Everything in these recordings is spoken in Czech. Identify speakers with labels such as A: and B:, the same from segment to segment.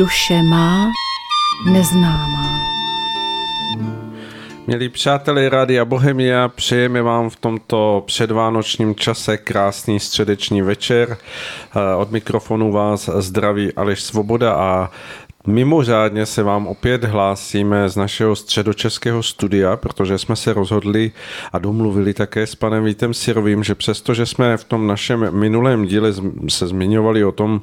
A: duše má neznámá.
B: Milí přátelé Rádia Bohemia, přejeme vám v tomto předvánočním čase krásný středeční večer. Eh, od mikrofonu vás zdraví Aleš Svoboda a Mimořádně se vám opět hlásíme z našeho středočeského studia, protože jsme se rozhodli a domluvili také s panem Vítem Sirovým, že přesto, že jsme v tom našem minulém díle se zmiňovali o tom,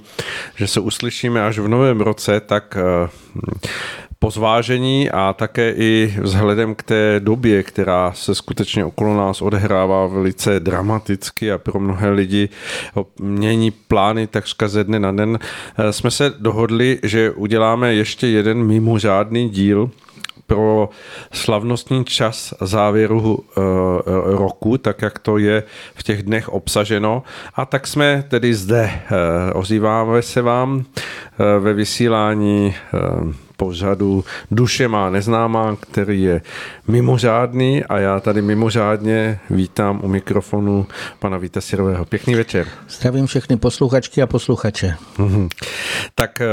B: že se uslyšíme až v novém roce, tak eh, po zvážení a také i vzhledem k té době, která se skutečně okolo nás odehrává velice dramaticky a pro mnohé lidi mění plány takřka ze dne na den, eh, jsme se dohodli, že uděláme ještě jeden mimořádný díl, pro slavnostní čas závěru e, roku, tak jak to je v těch dnech obsaženo. A tak jsme tedy zde. E, ozýváme se vám ve vysílání pořadu Duše má neznámá, který je mimořádný a já tady mimořádně vítám u mikrofonu pana Víta Sirového. Pěkný večer.
C: Zdravím všechny posluchačky a posluchače.
B: Mm-hmm. Tak eh,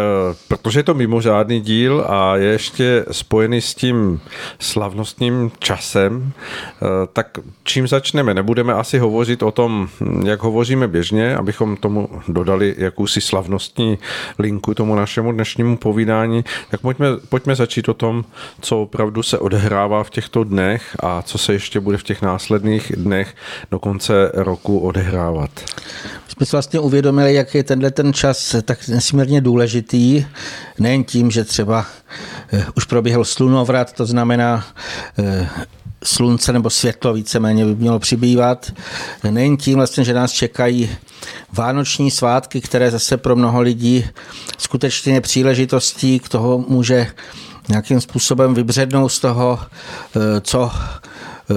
B: protože je to mimořádný díl a je ještě spojený s tím slavnostním časem, eh, tak čím začneme? Nebudeme asi hovořit o tom, jak hovoříme běžně, abychom tomu dodali jakousi slavnostní linku tomu našemu dnešnímu povídání, tak pojďme, pojďme začít o tom, co opravdu se odehrává v těchto dnech a co se ještě bude v těch následných dnech do konce roku odehrávat.
C: Jsme si vlastně uvědomili, jak je tenhle ten čas tak nesmírně důležitý, nejen tím, že třeba eh, už proběhl slunovrat, to znamená eh, slunce nebo světlo víceméně by mělo přibývat. Nejen tím vlastně, že nás čekají vánoční svátky, které zase pro mnoho lidí skutečně příležitostí k toho může nějakým způsobem vybřednout z toho, eh, co eh,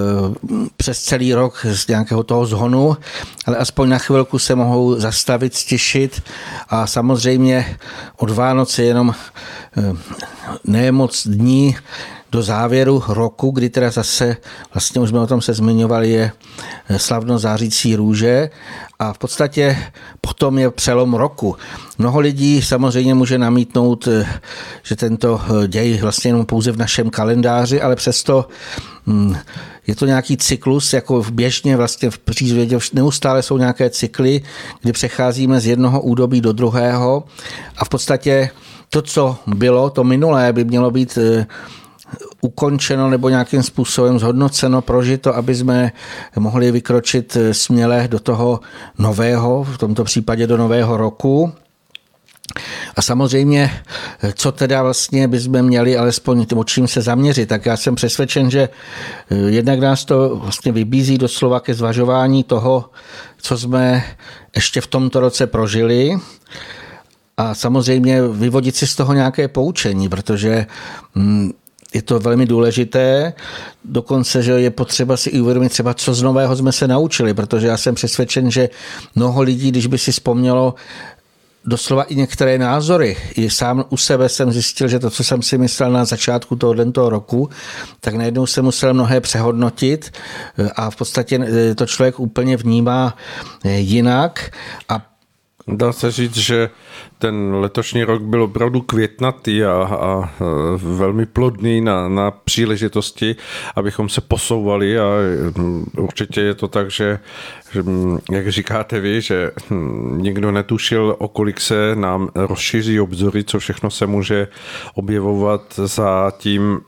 C: přes celý rok z nějakého toho zhonu, ale aspoň na chvilku se mohou zastavit, stišit a samozřejmě od Vánoce jenom eh, nemoc dní do závěru roku, kdy teda zase, vlastně už jsme o tom se zmiňovali, je slavno zářící růže a v podstatě potom je přelom roku. Mnoho lidí samozřejmě může namítnout, že tento děj vlastně jenom pouze v našem kalendáři, ale přesto hm, je to nějaký cyklus, jako v běžně vlastně v přírodě neustále jsou nějaké cykly, kdy přecházíme z jednoho údobí do druhého a v podstatě to, co bylo, to minulé, by mělo být ukončeno nebo nějakým způsobem zhodnoceno, prožito, aby jsme mohli vykročit směle do toho nového, v tomto případě do nového roku. A samozřejmě, co teda vlastně bychom měli alespoň o čím se zaměřit, tak já jsem přesvědčen, že eh, jednak nás to vlastně vybízí doslova ke zvažování toho, co jsme ještě v tomto roce prožili, a samozřejmě vyvodit si z toho nějaké poučení, protože hm, je to velmi důležité, dokonce, že je potřeba si uvědomit třeba, co z nového jsme se naučili, protože já jsem přesvědčen, že mnoho lidí, když by si vzpomnělo doslova i některé názory. I sám u sebe jsem zjistil, že to, co jsem si myslel na začátku tohoto roku, tak najednou jsem musel mnohé přehodnotit a v podstatě to člověk úplně vnímá jinak a
B: Dá se říct, že ten letošní rok byl opravdu květnatý a, a velmi plodný na, na příležitosti, abychom se posouvali a mm, určitě je to tak, že, mm, jak říkáte vy, že hm, nikdo netušil, o kolik se nám rozšíří obzory, co všechno se může objevovat za tím,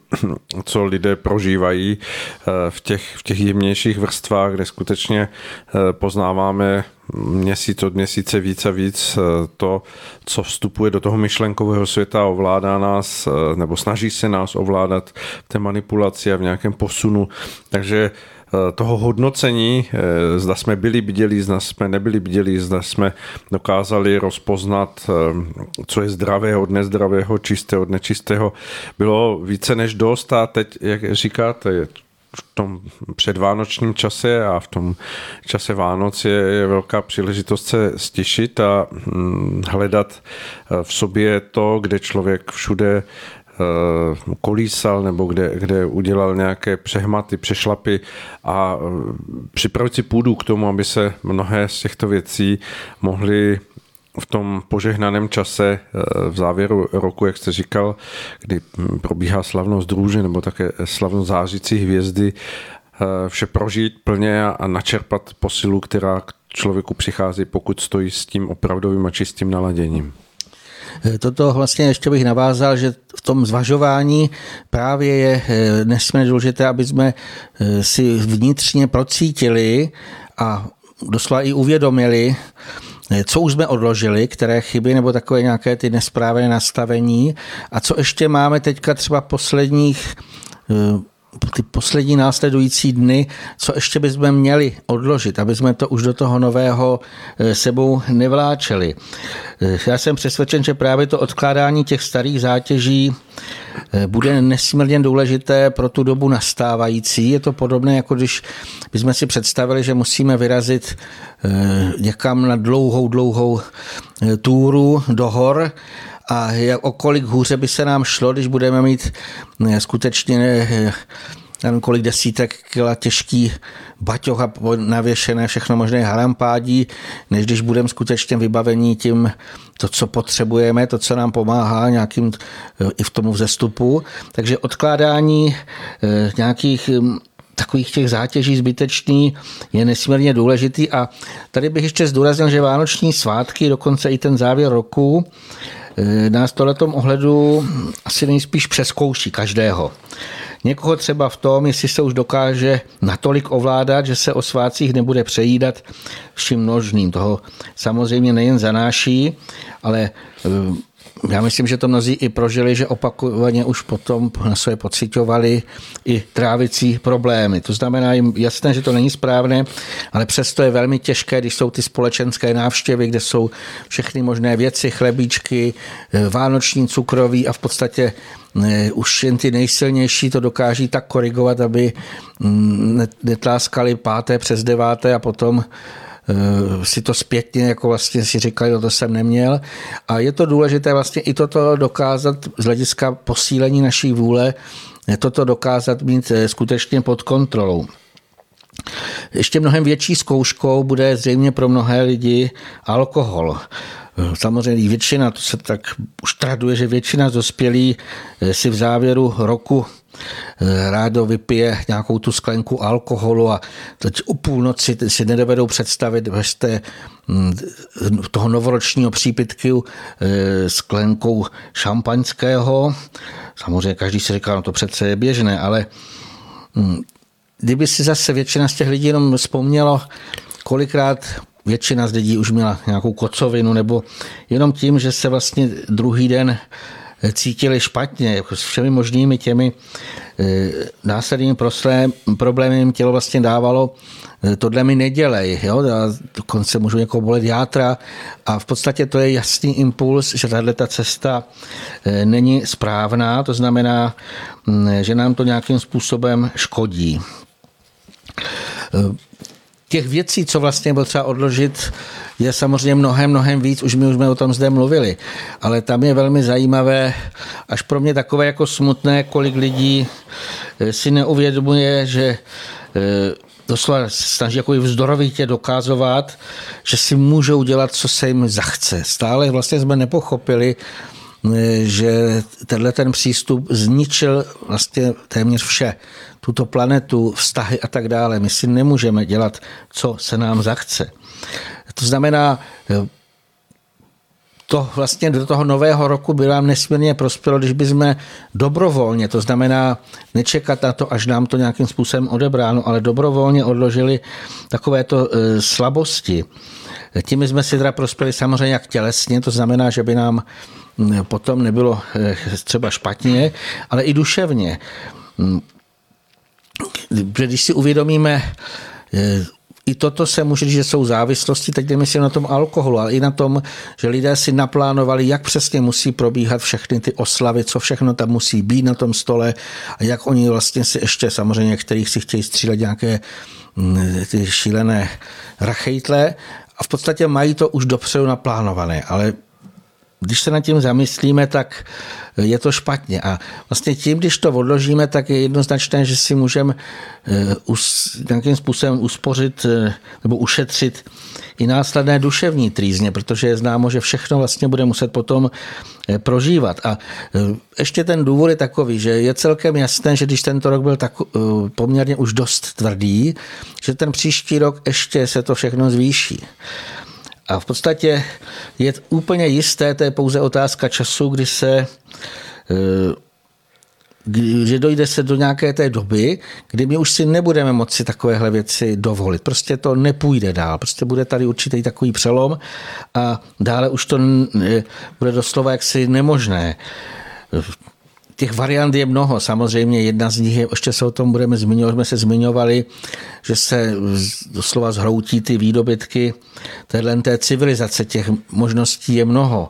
B: co lidé prožívají eh, v těch, v těch jemnějších vrstvách, kde skutečně eh, poznáváme měsíc od měsíce víc a víc eh, to, co vstupuje do toho myšlenkového světa, ovládá nás, eh, nebo snaží se nás ovládat v té manipulaci a v nějakém posunu. Takže eh, toho hodnocení, zda jsme byli bdělí, zda jsme nebyli bdělí, zda jsme dokázali rozpoznat, co je zdravé od nezdravého, čisté od nečistého, bylo více než dost a teď, jak říkáte, v tom předvánočním čase a v tom čase Vánoc je, je velká příležitost se stišit a hm, hledat eh, v sobě to, kde člověk všude eh, kolísal nebo kde, kde udělal nějaké přehmaty, přešlapy a eh, připravit si půdu k tomu, aby se mnohé z těchto věcí mohly v tom požehnaném čase v závěru roku, jak jste říkal, kdy probíhá slavnost druže nebo také slavnost zářící hvězdy, vše prožít plně a načerpat posilu, která k člověku přichází, pokud stojí s tím opravdovým a čistým naladěním.
C: Toto vlastně ještě bych navázal, že v tom zvažování právě je eh, nesmírně důležité, aby jsme eh, si vnitřně procítili a doslova i uvědomili, eh, co už jsme odložili, které chyby nebo takové nějaké ty nesprávné nastavení? A co ještě máme teďka třeba posledních ty poslední následující dny, co ještě bychom měli odložit, aby jsme to už do toho nového eh, sebou nevláčeli. Eh, já jsem přesvědčen, že právě to odkládání těch starých zátěží eh, bude nesmírně důležité pro tu dobu nastávající. Je to podobné, jako když bychom si představili, že musíme vyrazit někam na dlouhou, dlouhou túru do hor a jak, o kolik hůře by se nám šlo, když budeme mít skutečně nevím, kolik desítek kila těžký baťoch a navěšené všechno možné harampádí, než když budeme skutečně vybavení tím, to, co potřebujeme, to, co nám pomáhá nějakým i v tomu vzestupu. Takže odkládání eh, nějakých hm, takových těch zátěží zbytečný je nesmírně důležitý a tady bych ještě zdůraznil, že vánoční svátky, dokonce i ten závěr roku, eh, nás tohletom ohledu asi nejspíš přeskouší každého. Někoho třeba v tom, jestli se už dokáže natolik ovládat, že se o svácích nebude přejídat vším množným. Toho samozřejmě nejen zanáší, ale eh, já myslím, že to mnozí i prožili, že opakovaně už potom na své pocitovali i trávicí problémy. To znamená jim jasné, že to není správné, ale přesto je velmi těžké, když jsou ty společenské návštěvy, kde jsou všechny možné věci, chlebíčky, eh, vánoční cukroví a v podstatě eh, už jen ty nejsilnější to dokáží tak korigovat, aby mm, netláskali páté přes deváté a potom si to zpětně jako vlastně si říkali, no to jsem neměl. A je to důležité vlastně i toto dokázat z hlediska posílení naší vůle, toto dokázat mít eh, skutečně pod kontrolou. Ještě mnohem větší zkouškou bude zřejmě pro mnohé lidi alkohol. Eh, samozřejmě většina, to se tak už traduje, že většina dospělý si v závěru roku Eh, rádo vypije nějakou tu sklenku alkoholu a teď o půlnoci si nedovedou představit bez té, hm, toho novoročního přípitku eh, sklenkou šampaňského. Samozřejmě každý si říká, no to přece je běžné, ale hm, kdyby si zase většina z těch lidí jenom vzpomnělo, kolikrát většina z lidí už měla nějakou kocovinu, nebo jenom tím, že se vlastně druhý den cítili špatně, jako s všemi možnými těmi eh, následnými problémy jim tělo vlastně dávalo, eh, tohle mi nedělej, jo? A dokonce můžu někoho bolet játra. A v podstatě to je jasný impuls, že tahle ta cesta eh, není správná, to znamená, že nám to nějakým způsobem škodí těch věcí, co vlastně bylo třeba odložit, je samozřejmě mnohem, mnohem víc, už my už jsme o tom zde mluvili, ale tam je velmi zajímavé, až pro mě takové jako smutné, kolik lidí eh, si neuvědomuje, že eh, doslova snaží jako vzdorovitě dokázovat, že si můžou dělat, co se jim zachce. Stále vlastně jsme nepochopili, že tenhle ten přístup zničil vlastně téměř vše tuto planetu, vztahy a tak dále. My si nemůžeme dělat, co se nám zachce. To znamená, to vlastně do toho nového roku by nám nesmírně prospělo, když bychom dobrovolně, to znamená nečekat na to, až nám to nějakým způsobem odebráno, ale dobrovolně odložili takovéto e, slabosti. Tím jsme si teda prospěli samozřejmě jak tělesně, to znamená, že by nám potom nebylo e, třeba špatně, ale i duševně. Když si uvědomíme, eh, i toto se může říct, že jsou závislosti, teď nemyslím na tom alkoholu, ale i na tom, že lidé si naplánovali, jak přesně musí probíhat všechny ty oslavy, co všechno tam musí být na tom stole a jak oni vlastně si ještě, samozřejmě některých si chtějí střílet nějaké mm, ty šílené rachejtle a v podstatě mají to už dopředu naplánované, ale když se nad tím zamyslíme, tak je to špatně. A vlastně tím, když to odložíme, tak je jednoznačné, že si můžeme eh, nějakým způsobem uspořit eh, nebo ušetřit i následné duševní trýzně, protože je známo, že všechno vlastně bude muset potom eh, prožívat. A ještě ten důvod je takový, že je celkem jasné, že když tento rok byl tak poměrně už dost tvrdý, že ten příští rok ještě se to všechno zvýší. A v podstatě je úplně jisté, to je pouze otázka času, kdy se eh, že dojde se do nějaké té doby, kdy my už si nebudeme moci takovéhle věci dovolit. Prostě to nepůjde dál. Prostě bude tady určitý takový přelom a dále už to bude doslova jaksi nemožné. Těch variant je mnoho. Samozřejmě jedna z nich je, ještě se o tom budeme zmiňovat, jsme se zmiňovali, že se doslova zhroutí ty výdobytky téhle té civilizace. Těch možností je mnoho.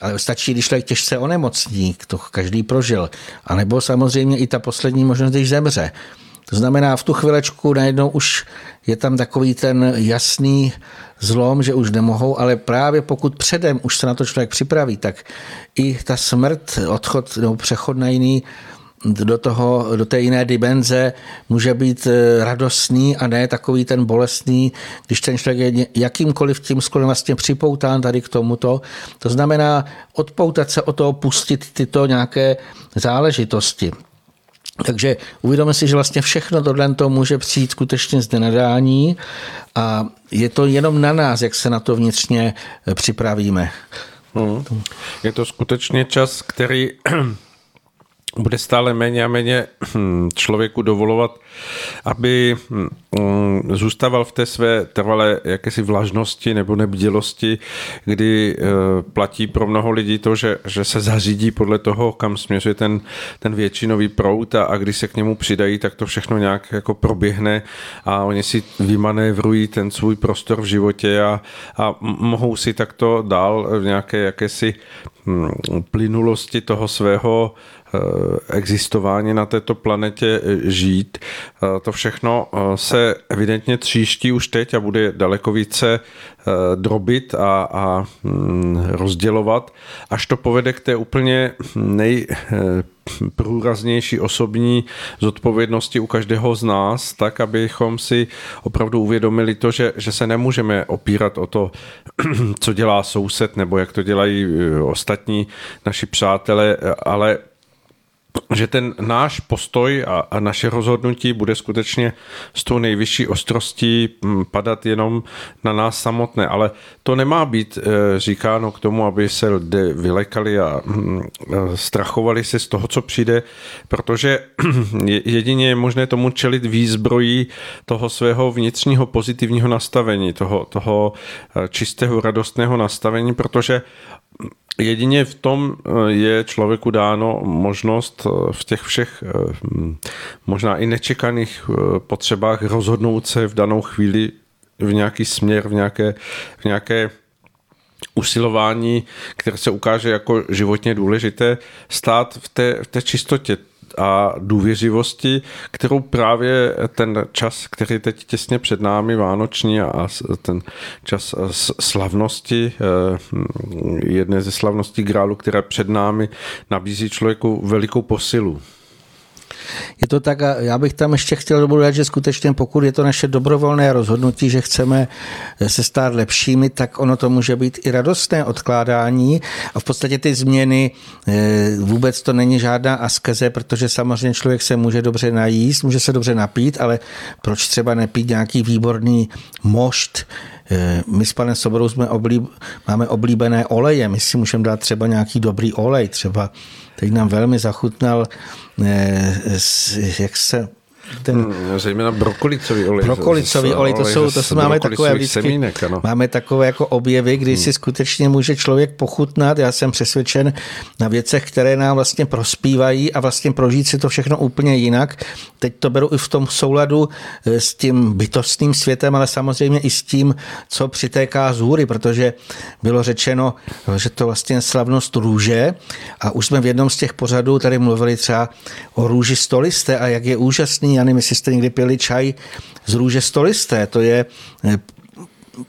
C: Ale stačí, když člověk těžce onemocní, to každý prožil. A nebo samozřejmě i ta poslední možnost, když zemře. To znamená, v tu chvilečku najednou už je tam takový ten jasný zlom, že už nemohou, ale právě pokud předem už se na to člověk připraví, tak i ta smrt, odchod nebo přechod na jiný do, toho, do té jiné dimenze může být eh, radostný a ne takový ten bolestný, když ten člověk je jakýmkoliv tím sklonem vlastně připoután tady k tomuto. To znamená odpoutat se o toho, pustit tyto nějaké záležitosti. Takže uvědomíme si, že vlastně všechno tohle to může přijít skutečně z nenadání a je to jenom na nás, jak se na to vnitřně připravíme.
B: Hmm. Je to skutečně čas, který bude stále méně a méně hm, člověku dovolovat, aby hm, zůstával v té své trvalé jakési vlažnosti nebo nebdělosti, kdy eh, platí pro mnoho lidí to, že, že se zařídí podle toho, kam směřuje ten, ten většinový prout a, a když se k němu přidají, tak to všechno nějak jako proběhne a oni si vymanévrují ten svůj prostor v životě a, a mohou si takto dál v nějaké jakési hm, plynulosti toho svého existování na této planetě eh, žít. Eh, to všechno se evidentně tříští už teď a bude daleko více drobit a, a mm, rozdělovat, až to povede k té úplně nejprůraznější osobní zodpovědnosti u každého z nás, tak abychom si opravdu uvědomili to, že, že se nemůžeme opírat o to, co dělá soused nebo jak to dělají ostatní naši přátelé, ale že ten náš postoj a, a naše rozhodnutí bude skutečně s tou nejvyšší ostrostí hm, padat jenom na nás samotné. Ale to nemá být e, říkáno k tomu, aby se lidé vylekali a hm, strachovali se z toho, co přijde, protože jedině je možné tomu čelit výzbrojí toho svého vnitřního pozitivního nastavení, toho, toho e, čistého radostného nastavení, protože Jedině v tom eh, je člověku dáno možnost eh, v těch všech eh, hm, možná i nečekaných potřebách rozhodnout se v danou chvíli v nějaký směr, v nějaké, v nějaké usilování, které se ukáže jako životně důležité, stát v té, v té čistotě a důvěřivosti, kterou právě ten čas, který teď těsně před námi, Vánoční a ten čas slavnosti, eh, jedné ze slavností Grálu, která před námi nabízí člověku velikou posilu.
C: Je to tak a já bych tam ještě chtěl dodat, že skutečně pokud je to naše dobrovolné rozhodnutí, že chceme se stát lepšími, tak ono to může být i radostné odkládání. A v podstatě ty změny eh, vůbec to není žádná askeze, protože samozřejmě člověk se může dobře najíst, může se dobře napít, ale proč třeba nepít nějaký výborný mošt, my s panem Soborou jsme oblíb, máme oblíbené oleje, my si můžeme dát třeba nějaký dobrý olej, třeba teď nám velmi zachutnal, eh, jak se
B: ten... Hmm, zejména brokolicový olej.
C: Brokolicový olej, to jsou, to jsou máme takové vždycky, semínek, ano. máme takové jako objevy, kdy hmm. si skutečně může člověk pochutnat, já jsem přesvědčen na věcech, které nám vlastně prospívají a vlastně prožít si to všechno úplně jinak. Teď to beru i v tom souladu eh, s tím bytostným světem, ale samozřejmě i s tím, co přitéká z hůry, protože bylo řečeno, že to vlastně slavnost růže a už jsme v jednom z těch pořadů tady mluvili třeba o růži stolisté a jak je úžasný já nevím, jestli jste někdy pili čaj z růže stolisté, to je eh,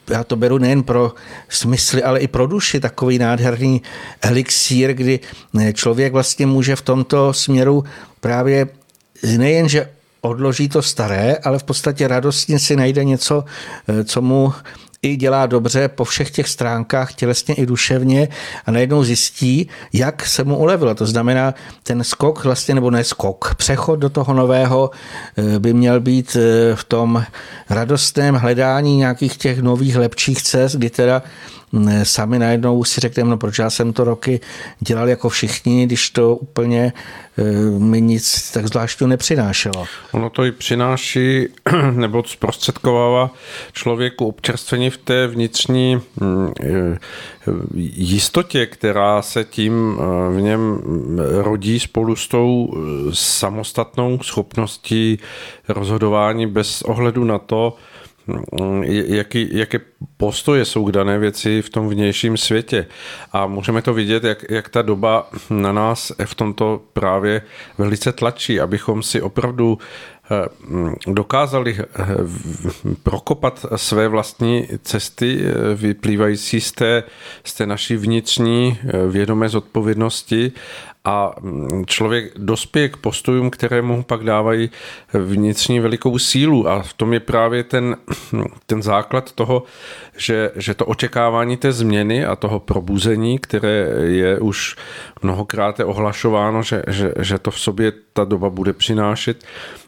C: já to beru nejen pro smysly, ale i pro duši, takový nádherný elixír, kdy člověk vlastně může v tomto směru právě nejenže odloží to staré, ale v podstatě radostně si najde něco, co mu i dělá dobře po všech těch stránkách, tělesně i duševně a najednou zjistí, jak se mu ulevilo. To znamená, ten skok vlastně, nebo ne skok, přechod do toho nového eh, by měl být eh, v tom radostném hledání nějakých těch nových, lepších cest, kdy teda sami najednou si řekneme, no proč já jsem to roky dělal jako všichni, když to úplně e, mi nic tak zvláštního nepřinášelo.
B: Ono to i přináší, nebo zprostředkovává člověku občerstvení v té vnitřní mm, e, jistotě, která se tím e, v něm rodí spolu s tou samostatnou schopností rozhodování bez ohledu na to, jaký, jaké postoje jsou k dané věci v tom vnějším světě. A můžeme to vidět, jak, jak ta doba na nás v tomto právě velice tlačí, abychom si opravdu eh, dokázali eh, prokopat své vlastní cesty eh, vyplývající z té, z té naší vnitřní vědomé zodpovědnosti a mm, člověk dospěje k postojům, které mu pak dávají vnitřní velikou sílu. A v tom je právě ten, ten základ toho, že, že to očekávání té změny a toho probuzení, které je už mnohokrát ohlašováno, že, že, že to v sobě ta doba bude přinášet,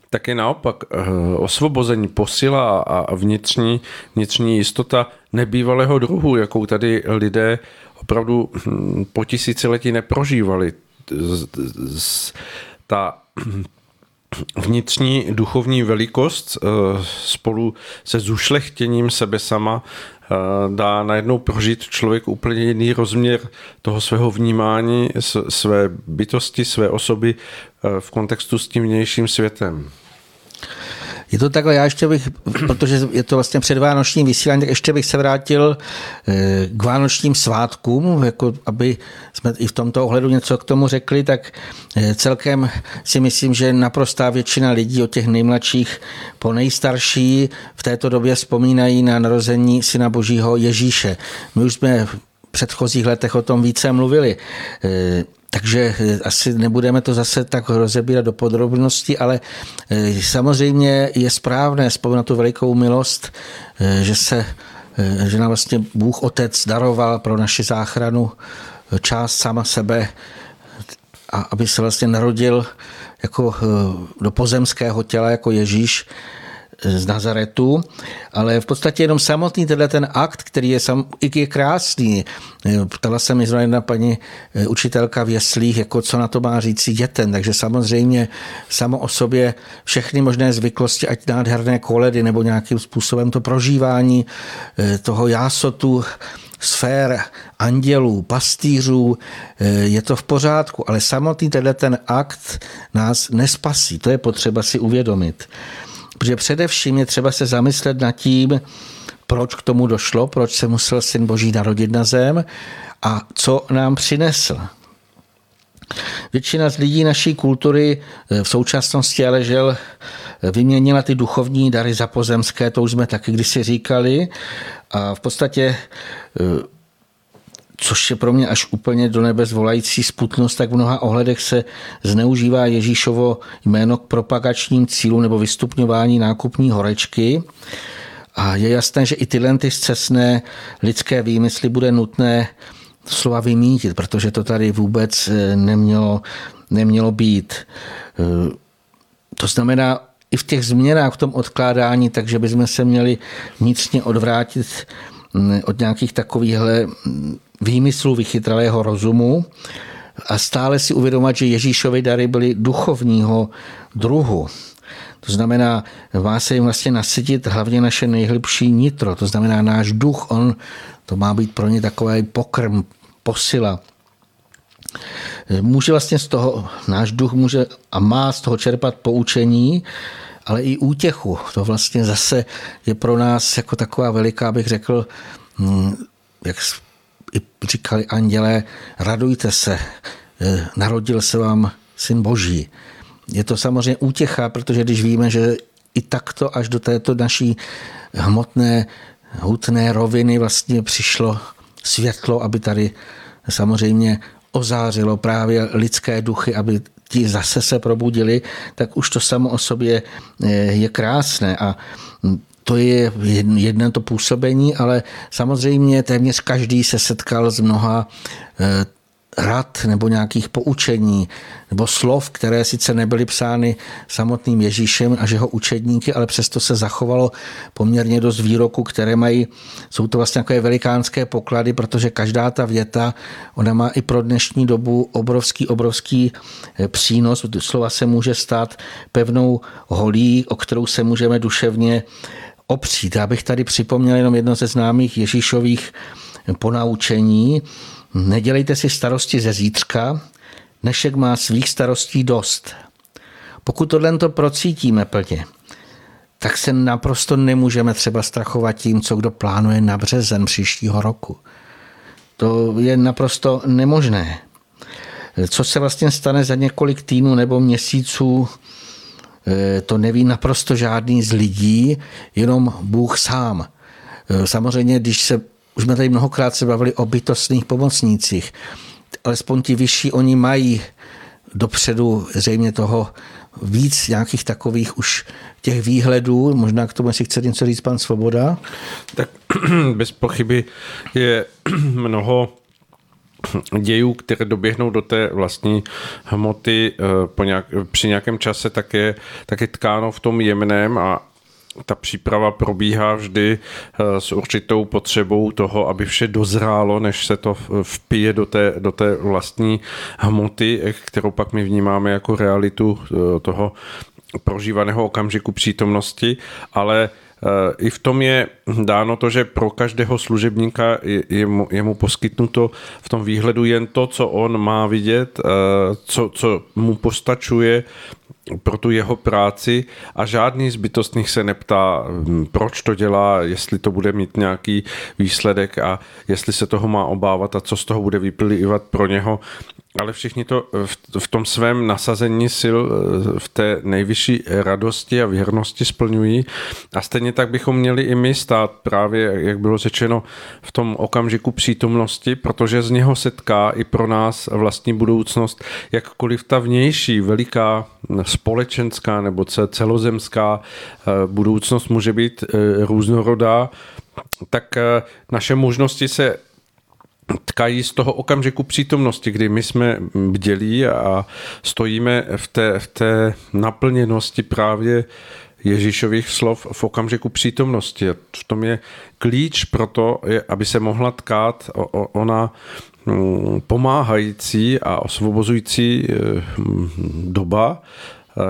B: tak je naopak eh, osvobození, posila a vnitřní, vnitřní jistota nebývalého druhu, jakou tady lidé opravdu hm, po tisíciletí neprožívali ta vnitřní duchovní velikost eh, spolu se zušlechtěním sebe sama eh, dá najednou prožít člověk úplně jiný rozměr toho svého vnímání, své bytosti, své osoby eh, v kontextu s tím vnějším světem.
C: Je to takhle, já ještě bych, protože je to vlastně předvánoční vysílání, tak ještě bych se vrátil eh, k vánočním svátkům, jako aby jsme i v tomto ohledu něco k tomu řekli, tak eh, celkem si myslím, že naprostá většina lidí od těch nejmladších po nejstarší v této době vzpomínají na narození Syna Božího Ježíše. My už jsme v předchozích letech o tom více mluvili. Takže eh, asi nebudeme to zase tak rozebírat do podrobností, ale eh, samozřejmě je správné vzpomínat tu velikou milost, eh, že se že nám vlastně Bůh Otec daroval pro naši záchranu část sama sebe, a aby se vlastně narodil jako do pozemského těla jako Ježíš, z Nazaretu, ale v podstatě jenom samotný tenhle ten akt, který je, sam, je krásný. Ptala se mi zrovna paní eh, učitelka v jeslích, jako co na to má říct dětem, takže samozřejmě samo o sobě všechny možné zvyklosti, ať nádherné koledy nebo nějakým způsobem to prožívání eh, toho jásotu, sfér andělů, pastýřů, je to v pořádku, ale samotný tenhle ten akt nás nespasí. To je potřeba si uvědomit. Protože především je třeba se zamyslet nad tím, proč k tomu došlo, proč se musel syn Boží narodit na zem a co nám přinesl. Většina z lidí naší kultury eh, v současnosti ale žel eh, vyměnila ty duchovní dary za pozemské, to už jsme taky kdysi říkali. A v podstatě eh, což je pro mě až úplně do nebe zvolající sputnost, tak v mnoha ohledech se zneužívá Ježíšovo jméno k propagačním cílům nebo vystupňování nákupní horečky. A je jasné, že i tyhle ty zcesné lidské výmysly bude nutné slova vymítit, protože to tady vůbec eh, nemělo, nemělo být. Eh, to znamená, i v těch změnách, v tom odkládání, takže bychom se měli vnitřně odvrátit od nějakých takovýchhle výmyslu vychytralého rozumu a stále si uvědomovat, že Ježíšovy dary byly duchovního druhu. To znamená, má se jim vlastně nasytit hlavně naše nejhlubší nitro, to znamená náš duch, on, to má být pro ně takový pokrm, posila. Může vlastně z toho, náš duch může a má z toho čerpat poučení, ale i útěchu. To vlastně zase je pro nás jako taková veliká, bych řekl, hm, jak i říkali andělé, radujte se, eh, narodil se vám syn boží. Je to samozřejmě útěcha, protože když víme, že i takto až do této naší hmotné hutné roviny vlastně přišlo světlo, aby tady samozřejmě ozářilo právě lidské duchy, aby ti zase se probudili, tak už to samo o sobě eh, je krásné. A to je jedno to působení, ale samozřejmě téměř každý se setkal s mnoha eh, rad nebo nějakých poučení nebo slov, které sice nebyly psány samotným Ježíšem a že ho učedníky, ale přesto se zachovalo poměrně dost výroků, které mají, jsou to vlastně takové velikánské poklady, protože každá ta věta, ona má i pro dnešní dobu obrovský, obrovský eh, přínos. Slova se může stát pevnou holí, o kterou se můžeme duševně opřít. Já bych tady připomněl jenom jedno ze známých Ježíšových ponaučení, Nedělejte si starosti ze zítřka, dnešek má svých starostí dost. Pokud tohle to procítíme plně, tak se naprosto nemůžeme třeba strachovat tím, co kdo plánuje na březen příštího roku. To je naprosto nemožné. Co se vlastně stane za několik týdnů nebo měsíců, eh, to neví naprosto žádný z lidí, jenom Bůh sám. Eh, samozřejmě, když se už jsme tady mnohokrát se bavili o bytostných pomocnících. Alespoň ti vyšší, oni mají dopředu zřejmě toho víc nějakých takových už těch výhledů. Možná k tomu, jestli chce něco říct pan Svoboda.
B: Tak bez pochyby je mnoho dějů, které doběhnou do té vlastní hmoty eh, po nějak, při nějakém čase, tak je, tak je tkáno v tom jemném a ta příprava probíhá vždy eh, s určitou potřebou toho, aby vše dozrálo, než se to vpije do té, do té vlastní hmoty, eh, kterou pak my vnímáme jako realitu eh, toho prožívaného okamžiku přítomnosti, ale i v tom je dáno to, že pro každého služebníka je mu, je mu poskytnuto v tom výhledu jen to, co on má vidět, co, co mu postačuje pro tu jeho práci a žádný z bytostných se neptá, hm, proč to dělá, jestli to bude mít nějaký výsledek a jestli se toho má obávat a co z toho bude vyplývat pro něho ale všichni to v, tom svém nasazení sil eh, v té nejvyšší radosti a věrnosti splňují. A stejně tak bychom měli i my stát právě, jak bylo řečeno, v tom okamžiku přítomnosti, protože z něho setká i pro nás vlastní budoucnost, jakkoliv ta vnější, veliká společenská nebo celozemská eh, budoucnost může být eh, různorodá, tak naše možnosti se tkají z toho okamžiku přítomnosti, kdy my jsme bdělí a stojíme v té, v té naplněnosti právě Ježíšových slov v okamžiku přítomnosti. V tom je klíč pro to, aby se mohla tkát ona mm, pomáhající a osvobozující eh, doba,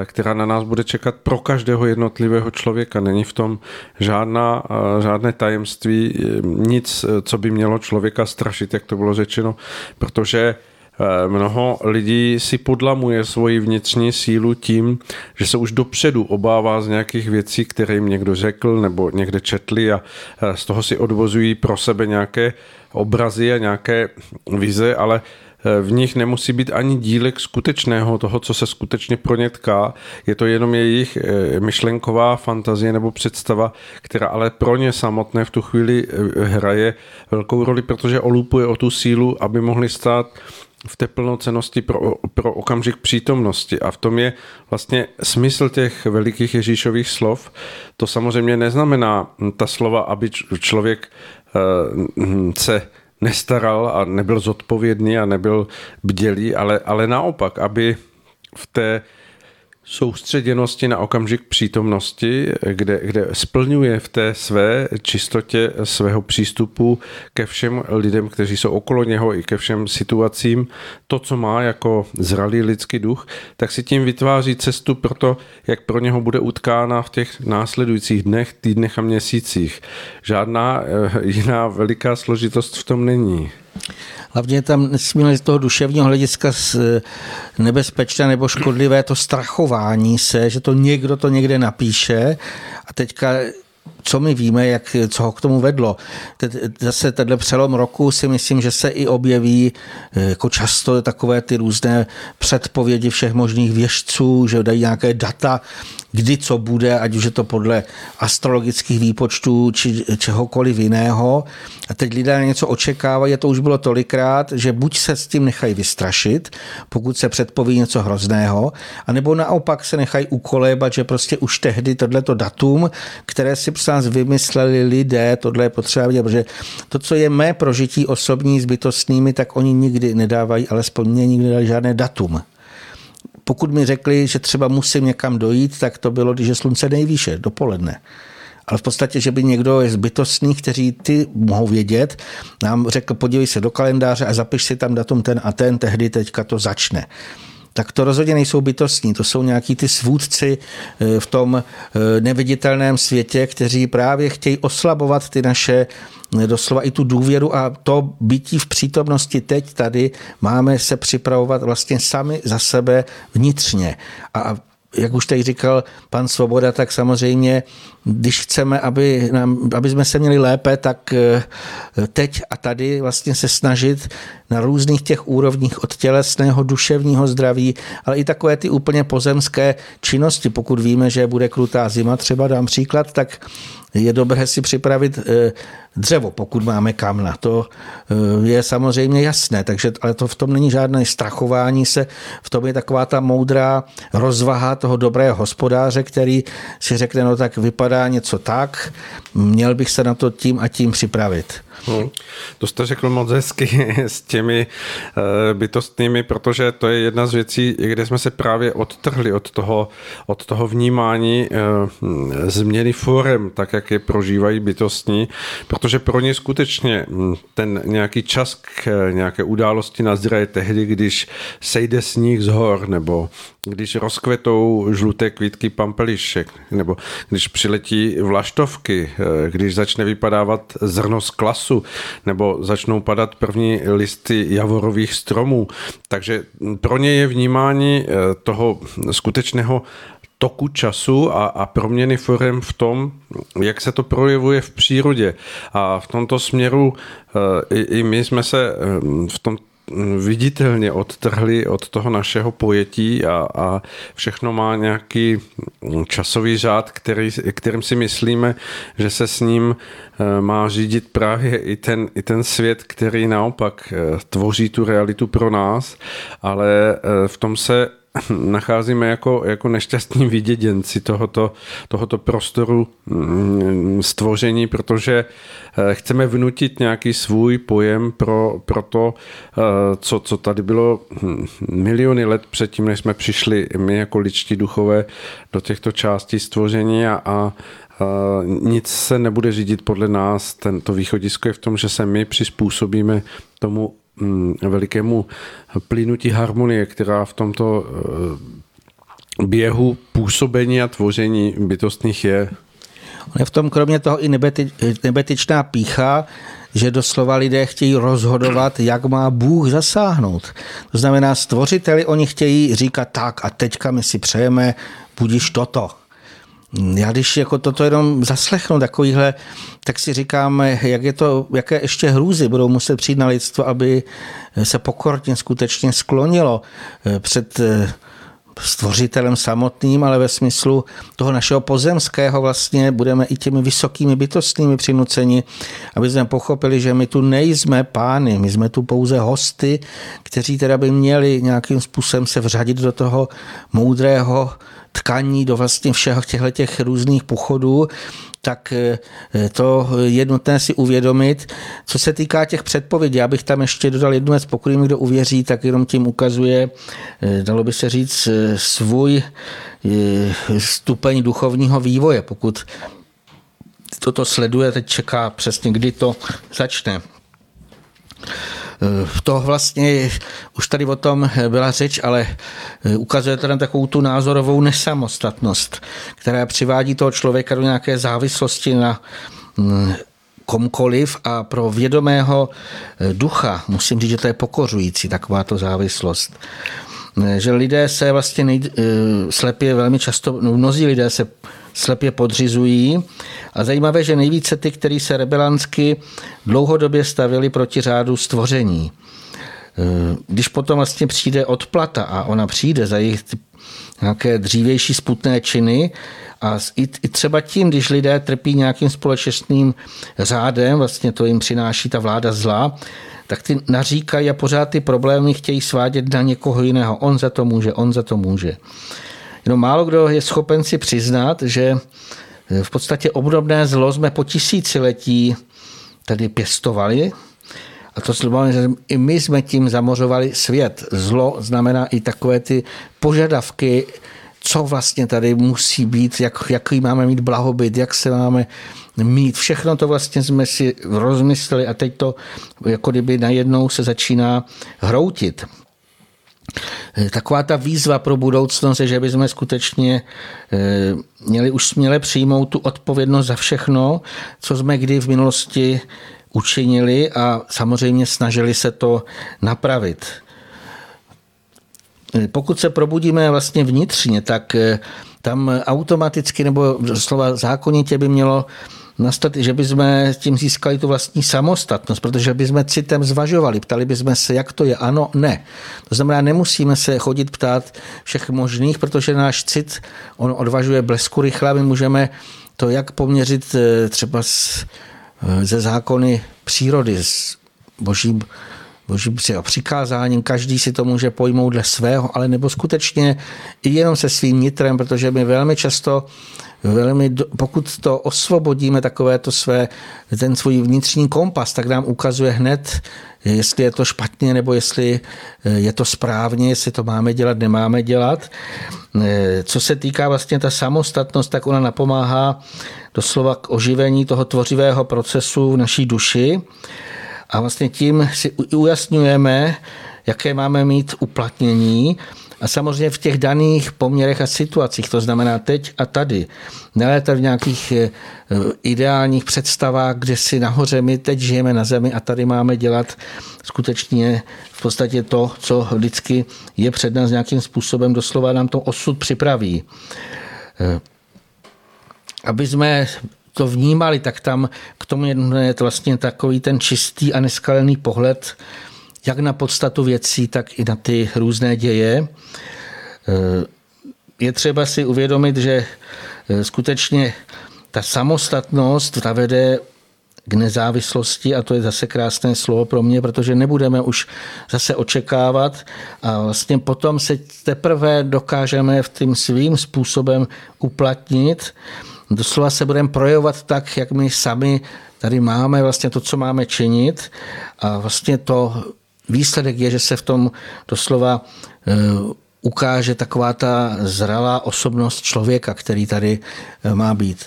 B: která na nás bude čekat pro každého jednotlivého člověka. Není v tom žádná, eh, žádné tajemství, eh, nic, co by mělo člověka strašit, jak to bylo řečeno, protože Mnoho lidí si podlamuje svoji vnitřní sílu tím, že se už dopředu obává z nějakých věcí, které jim někdo řekl nebo někde četli a z toho si odvozují pro sebe nějaké obrazy a nějaké vize, ale Eh, v nich nemusí být ani dílek skutečného, toho, co se skutečně pro ně tká. Je to jenom jejich eh, myšlenková fantazie nebo představa, která ale pro ně samotné v tu chvíli eh, hraje velkou roli, protože olupuje o tu sílu, aby mohli stát v té plnocenosti pro, pro okamžik přítomnosti. A v tom je vlastně smysl těch velikých Ježíšových slov. To samozřejmě neznamená ta slova, aby člověk se nestaral a nebyl zodpovědný a nebyl bdělý, ale, ale naopak, aby v té soustředěnosti na okamžik přítomnosti, kde, kde splňuje v té své čistotě svého přístupu ke všem lidem, kteří jsou okolo něho i ke všem situacím, to, co má jako zralý lidský duch, tak si tím vytváří cestu pro to, jak pro něho bude utkána v těch následujících dnech, týdnech a měsících. Žádná eh, jiná veliká složitost v tom není.
C: Hlavně tam nesmíme z toho duševního hlediska nebezpečné nebo škodlivé to strachování se, že to někdo to někde napíše. A teďka co my víme, jak, co ho k tomu vedlo. Zase tenhle přelom roku si myslím, že se i objeví jako často takové ty různé předpovědi všech možných věžců, že dají nějaké data, kdy co bude, ať už je to podle astrologických výpočtů či čehokoliv jiného. A teď lidé něco očekávají, a to už bylo tolikrát, že buď se s tím nechají vystrašit, pokud se předpoví něco hrozného, anebo naopak se nechají ukolébat, že prostě už tehdy tohleto datum, které si prostě nás vymysleli lidé, tohle je potřeba vidět, protože to, co je mé prožití osobní s bytostnými, tak oni nikdy nedávají, alespoň mě nikdy nedali žádné datum. Pokud mi řekli, že třeba musím někam dojít, tak to bylo, když je slunce nejvýše, dopoledne. Ale v podstatě, že by někdo je zbytostný, kteří ty mohou vědět, nám řekl, podívej se do kalendáře a zapiš si tam datum ten a ten, tehdy teďka to začne tak to rozhodně nejsou bytostní, to jsou nějaký ty svůdci eh, v tom eh, neviditelném světě, kteří právě chtějí oslabovat ty naše eh, doslova i tu důvěru a to bytí v přítomnosti teď tady máme se připravovat vlastně sami za sebe vnitřně. A jak už tady říkal pan Svoboda, tak samozřejmě, když chceme, aby, nám, aby jsme se měli lépe, tak eh, teď a tady vlastně se snažit na různých těch úrovních od tělesného, duševního zdraví, ale i takové ty úplně pozemské činnosti. Pokud víme, že bude krutá zima, třeba dám příklad, tak je dobré si připravit eh, dřevo, pokud máme kamna. To eh, je samozřejmě jasné, takže, ale to v tom není žádné strachování se, v tom je taková ta moudrá rozvaha toho dobrého hospodáře, který si řekne, no tak vypadá něco tak, měl bych se na to tím a tím připravit.
B: Hmm. To jste řekl moc hezky s těmi eh, bytostnými, protože to je jedna z věcí, kde jsme se právě odtrhli od toho, od toho vnímání eh, změny forem, tak jak je prožívají bytostní, protože pro ně skutečně hm, ten nějaký čas k nějaké události nazraje tehdy, když sejde sníh z hor, nebo když rozkvetou žluté kvítky pampelišek, nebo když přiletí vlaštovky, když začne vypadávat zrno z klasu, nebo začnou padat první listy javorových stromů. Takže pro ně je vnímání eh, toho skutečného toku času a, a proměny forem v tom, jak se to projevuje v přírodě. A v tomto směru eh, i, my jsme se eh, v tom viditelně odtrhli od toho našeho pojetí a, a všechno má nějaký časový řád, který, kterým si myslíme, že se s ním eh, má řídit právě i ten, i ten svět, který naopak eh, tvoří tu realitu pro nás, ale eh, v tom se nacházíme jako, jako nešťastní viděděnci tohoto, tohoto prostoru mm, stvoření, protože eh, chceme vnutit nějaký svůj pojem pro, pro to, eh, co, co tady bylo hm, miliony let předtím, než jsme přišli my jako ličtí duchové do těchto částí stvoření a, a nic se nebude řídit podle nás. Tento východisko je v tom, že se my přizpůsobíme tomu velikému plynutí harmonie, která v tomto eh, běhu působení a tvoření bytostných je.
C: Je v tom kromě toho i nebeti, nebetičná pícha, že doslova lidé chtějí rozhodovat, jak má Bůh zasáhnout. To znamená, stvořiteli oni chtějí říkat tak a teďka my si přejeme, budíš toto. Já když jako toto jenom zaslechnu takovýhle, tak si říkám, jak je to, jaké ještě hrůzy budou muset přijít na lidstvo, aby se pokorně skutečně sklonilo eh, před eh, stvořitelem samotným, ale ve smyslu toho našeho pozemského vlastně budeme i těmi vysokými bytostnými přinuceni, aby jsme pochopili, že my tu nejsme pány, my jsme tu pouze hosty, kteří teda by měli nějakým způsobem se vřadit do toho moudrého tkaní, do vlastně všech těchto těch různých pochodů, tak eh, to je nutné si uvědomit. Co se týká těch předpovědí, já bych tam ještě dodal jednu věc, pokud jim kdo uvěří, tak jenom tím ukazuje, eh, dalo by se říct, eh, svůj stupeň duchovního vývoje. Pokud toto sleduje, teď čeká přesně, kdy to začne. Eh, to vlastně už tady o tom byla řeč, ale eh, ukazuje to na takovou tu názorovou nesamostatnost, která přivádí toho člověka do nějaké závislosti na mm, komkoliv a pro vědomého eh, ducha, musím říct, že to je pokořující takováto závislost. Že lidé se vlastně nej, slepě velmi často, no, mnozí lidé se slepě podřizují. A zajímavé, že nejvíce ty, kteří se rebelansky dlouhodobě stavili proti řádu stvoření. Eh, když potom vlastně přijde odplata a ona přijde za jejich nějaké dřívější sputné činy, a i, i třeba tím, když lidé trpí nějakým společným řádem, vlastně to jim přináší ta vláda zla, tak ty naříkají a pořád ty problémy chtějí svádět na někoho jiného. On za to může, on za to může. Jenom málo kdo je schopen si přiznat, že v podstatě obdobné zlo jsme po tisíciletí tady pěstovali, a to znamená, že i my jsme tím zamořovali svět. Zlo znamená i takové ty požadavky, co vlastně tady musí být, jak, jaký máme mít blahobyt, jak se máme mít. Všechno to vlastně jsme si rozmysleli a teď to jako kdyby najednou se začíná hroutit. Taková ta výzva pro budoucnost je, že bychom skutečně eh, měli už směle přijmout tu odpovědnost za všechno, co jsme kdy v minulosti učinili a samozřejmě snažili se to napravit. Pokud se probudíme vlastně vnitřně, tak eh, tam automaticky nebo slova zákonitě by mělo nastat, že bychom tím získali tu vlastní samostatnost, protože bychom citem zvažovali, ptali bychom se, jak to je, ano, ne. To znamená, nemusíme se chodit ptát všech možných, protože náš cit, on odvažuje blesku rychle, my můžeme to jak poměřit eh, třeba s Eh, ze zákony přírody, s božím, božím přikázáním, každý si to může pojmout dle svého, ale nebo skutečně i jenom se svým nitrem, protože my velmi často velmi, pokud to osvobodíme takové to své, ten svůj vnitřní kompas, tak nám ukazuje hned, jestli je to špatně nebo jestli eh, je to správně, jestli to máme dělat, nemáme dělat. Eh, co se týká vlastně ta samostatnost, tak ona napomáhá doslova k oživení toho tvořivého procesu v naší duši a vlastně tím si ujasňujeme, jaké máme mít uplatnění a samozřejmě v těch daných poměrech a situacích, to znamená teď a tady. Neléte v nějakých eh, ideálních představách, kde si nahoře my teď žijeme na zemi a tady máme dělat skutečně v podstatě to, co vždycky je před nás nějakým způsobem, doslova nám to osud připraví. Eh, aby jsme to vnímali, tak tam k tomu je vlastně takový ten čistý a neskalený pohled jak na podstatu věcí, tak i na ty různé děje. Eh, je třeba si uvědomit, že eh, skutečně ta samostatnost ta vede k nezávislosti a to je zase krásné slovo pro mě, protože nebudeme už zase očekávat a vlastně potom se teprve dokážeme v tím svým způsobem uplatnit. Doslova se budeme projevovat tak, jak my sami tady máme vlastně to, co máme činit a vlastně to výsledek je, že se v tom doslova eh, ukáže taková ta zralá osobnost člověka, který tady eh, má být.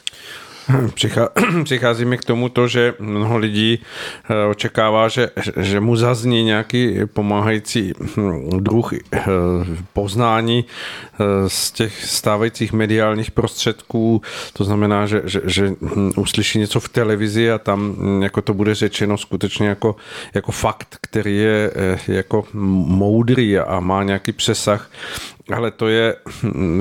B: Přichází mi k tomu to, že mnoho lidí eh, očekává, že, že mu zazní nějaký pomáhající hm, druh poznání z těch stávajících mediálních prostředků. To znamená, že, že, že hm, uslyší něco v televizi a tam hm, jako to bude řečeno skutečně jako, jako fakt, který je jako moudrý a má nějaký přesah ale to je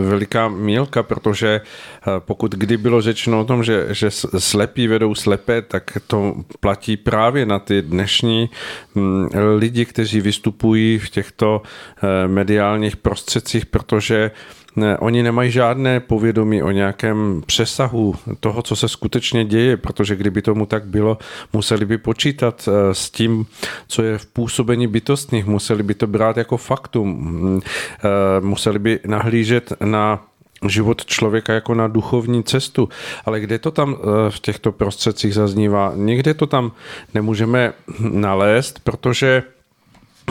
B: veliká mílka, protože eh, pokud kdy bylo řečeno o tom, že, že slepí vedou slepé, tak to platí právě na ty dnešní mm, lidi, kteří vystupují v těchto eh, mediálních prostředcích, protože ne, oni nemají žádné povědomí o nějakém přesahu toho, co se skutečně děje, protože kdyby tomu tak bylo, museli by počítat eh, s tím, co je v působení bytostných, museli by to brát jako faktum, mm, eh, museli by nahlížet na život člověka jako na duchovní cestu. Ale kde to tam eh, v těchto prostředcích zaznívá? Někde to tam nemůžeme nalézt, protože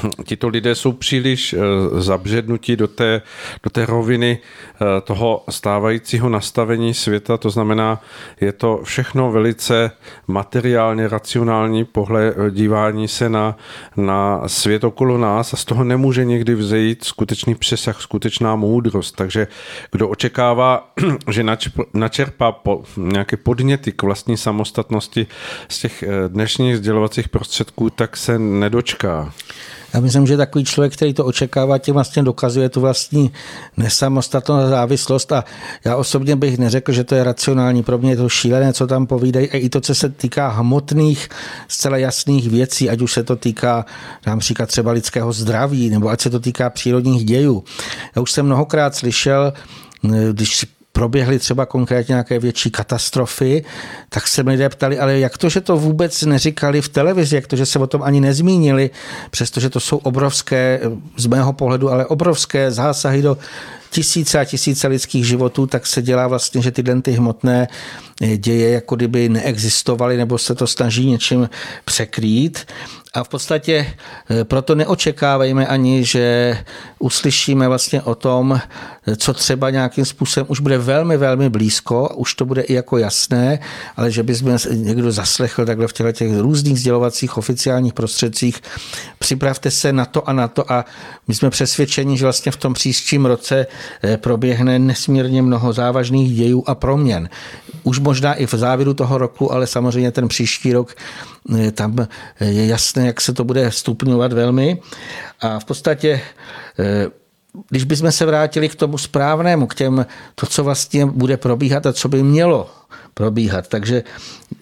B: tito lidé jsou příliš eh, zabřednutí do té, do té roviny eh, toho stávajícího nastavení světa, to znamená, je to všechno velice materiálně, racionální pohled eh, dívání se na, na svět okolo nás a z toho nemůže někdy vzejít skutečný přesah, skutečná moudrost. Takže kdo očekává, že načerpá po, nějaké podněty k vlastní samostatnosti z těch dnešních sdělovacích prostředků, tak se nedočká.
C: Já myslím, že takový člověk, který to očekává, tím vlastně dokazuje tu vlastní nesamostatnou závislost a já osobně bych neřekl, že to je racionální. Pro mě je to šílené, co tam povídají. A i to, co se týká hmotných, zcela jasných věcí, ať už se to týká například třeba lidského zdraví, nebo ať se to týká přírodních dějů. Já už jsem mnohokrát slyšel, když proběhly třeba konkrétně nějaké větší katastrofy, tak se mi lidé ptali, ale jak to, že to vůbec neříkali v televizi, jak to, že se o tom ani nezmínili, přestože to jsou obrovské, z mého pohledu, ale obrovské zásahy do tisíce a tisíce lidských životů, tak se dělá vlastně, že tyhle ty hmotné děje jako kdyby neexistovaly nebo se to snaží něčím překrýt. A v podstatě e, proto neočekávejme ani, že uslyšíme vlastně o tom, co třeba nějakým způsobem už bude velmi, velmi blízko, už to bude i jako jasné, ale že bychom někdo zaslechl takhle v těchto těch různých sdělovacích oficiálních prostředcích, připravte se na to a na to a my jsme přesvědčeni, že vlastně v tom příštím roce e, proběhne nesmírně mnoho závažných dějů a proměn. Už možná i v závěru toho roku, ale samozřejmě ten příští rok eh, tam eh, je jasné, jak se to bude stupňovat velmi. A v podstatě eh, když bychom se vrátili k tomu správnému, k těm, to, co vlastně bude probíhat a co by mělo probíhat. Takže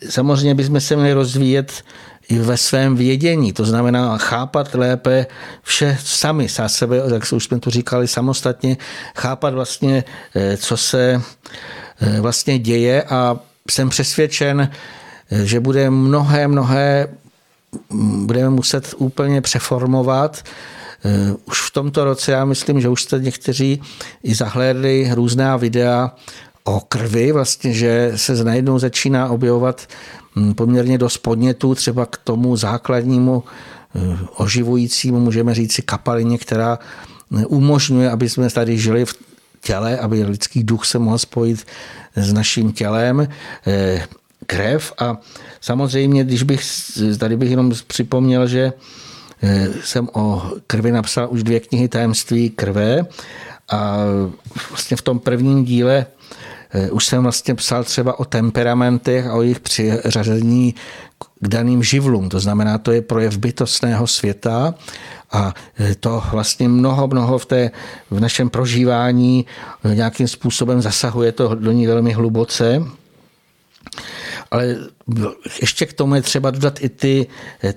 C: samozřejmě bychom se měli rozvíjet i ve svém vědění, to znamená chápat lépe vše sami, za sebe, jak už jsme tu říkali, samostatně, chápat vlastně, co se vlastně děje a jsem přesvědčen, že bude mnohé, mnohé budeme muset úplně přeformovat. Už v tomto roce já myslím, že už jste někteří i zahlédli různá videa o krvi, vlastně, že se najednou začíná objevovat poměrně dost podnětů třeba k tomu základnímu eh, oživujícímu, můžeme říci, kapalině, která umožňuje, aby jsme tady žili v těle, aby lidský duch se mohl spojit s naším tělem, eh, krev. A samozřejmě, když bych, tady bych jenom připomněl, že eh, jsem o krvi napsal už dvě knihy Tajemství krve. A vlastně v tom prvním díle eh, už jsem vlastně psal třeba o temperamentech a o jejich přiřazení k daným živlům. To znamená, to je projev bytostného světa a to vlastně mnoho, mnoho v, té, v našem prožívání nějakým způsobem zasahuje to do ní velmi hluboce. Ale ještě k tomu je třeba dodat i ty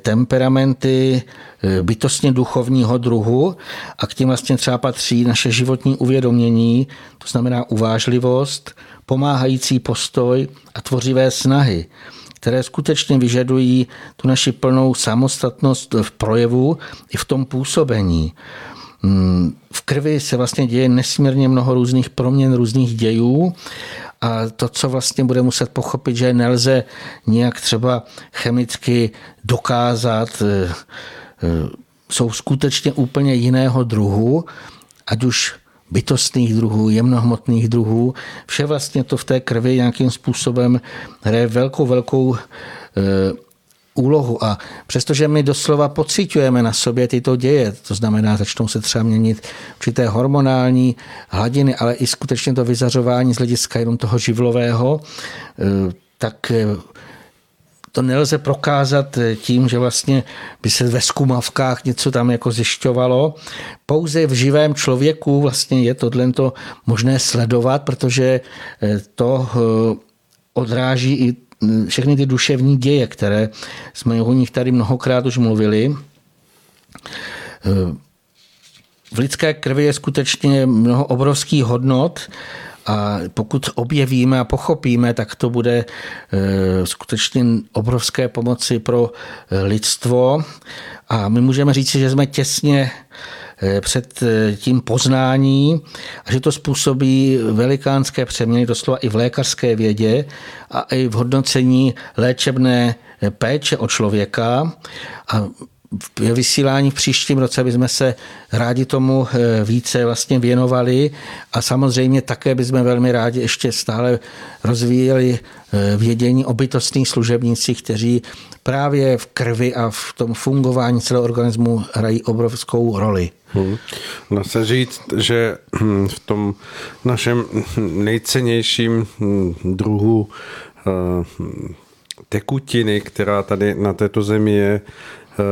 C: temperamenty bytostně duchovního druhu a k tím vlastně třeba patří naše životní uvědomění, to znamená uvážlivost, pomáhající postoj a tvořivé snahy které skutečně vyžadují tu naši plnou samostatnost v projevu i v tom působení. Hmm, v krvi se vlastně děje nesmírně mnoho různých proměn, různých dějů a to, co vlastně bude muset pochopit, že nelze nějak třeba chemicky dokázat, eh, eh, jsou skutečně úplně jiného druhu, ať už bytostných druhů, jemnohmotných druhů. Vše vlastně to v té krvi nějakým způsobem hraje velkou, velkou e, úlohu. A přestože my doslova pocitujeme na sobě tyto děje, to znamená, začnou se třeba měnit určité hormonální hladiny, ale i skutečně to vyzařování z hlediska jenom toho živlového, e, tak e, to nelze prokázat tím, že vlastně by se ve zkumavkách něco tam jako zjišťovalo. Pouze v živém člověku vlastně je tohle možné sledovat, protože eh, to eh, odráží i hm, všechny ty duševní děje, které jsme o nich tady mnohokrát už mluvili. Eh, v lidské krvi je skutečně mnoho obrovských hodnot, a pokud objevíme a pochopíme, tak to bude eh, skutečně obrovské pomoci pro eh, lidstvo. A my můžeme říct, že jsme těsně eh, před tím poznání a že to způsobí velikánské přeměny doslova i v lékařské vědě a i v hodnocení léčebné péče o člověka. A v vysílání v příštím roce bychom se rádi tomu eh, více vlastně věnovali a samozřejmě také bychom velmi rádi ještě stále rozvíjeli eh, vědění o bytostných služebnících, kteří právě v krvi a v tom fungování celého organismu hrají obrovskou roli. Hmm.
B: Dá se říct, že hm, v tom našem nejcennějším hm, druhu eh, tekutiny, která tady na této zemi je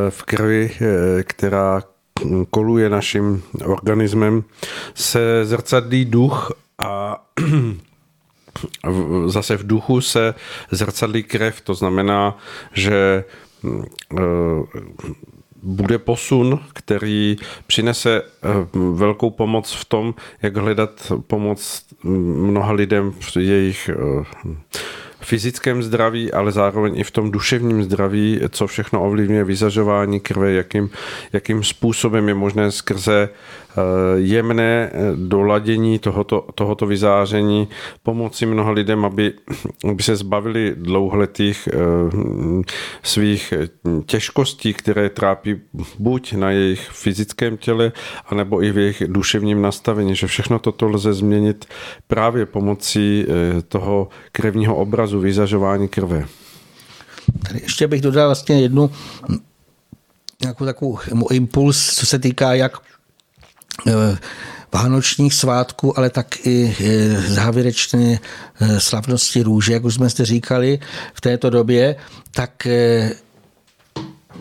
B: v krvi, která koluje naším organismem, se zrcadlí duch a zase v duchu se zrcadlí krev. To znamená, že bude posun, který přinese velkou pomoc v tom, jak hledat pomoc mnoha lidem v jejich fyzickém zdraví, ale zároveň i v tom duševním zdraví, co všechno ovlivňuje vyzařování krve, jakým, jakým způsobem je možné skrze jemné eh, doladění tohoto, tohoto vyzáření pomoci mnoha lidem, aby, aby se zbavili dlouhletých eh, svých těžkostí, které trápí buď na jejich fyzickém těle, anebo i v jejich duševním nastavení, že všechno toto lze změnit právě pomocí toho krevního obrazu, vyzařování krve.
C: Tady ještě bych dodal vlastně jednu nějakou takovou impuls, co se týká jak Eh, vánočních svátků, ale tak i eh, závěrečné eh, slavnosti růže, jak už jsme zde říkali v této době, tak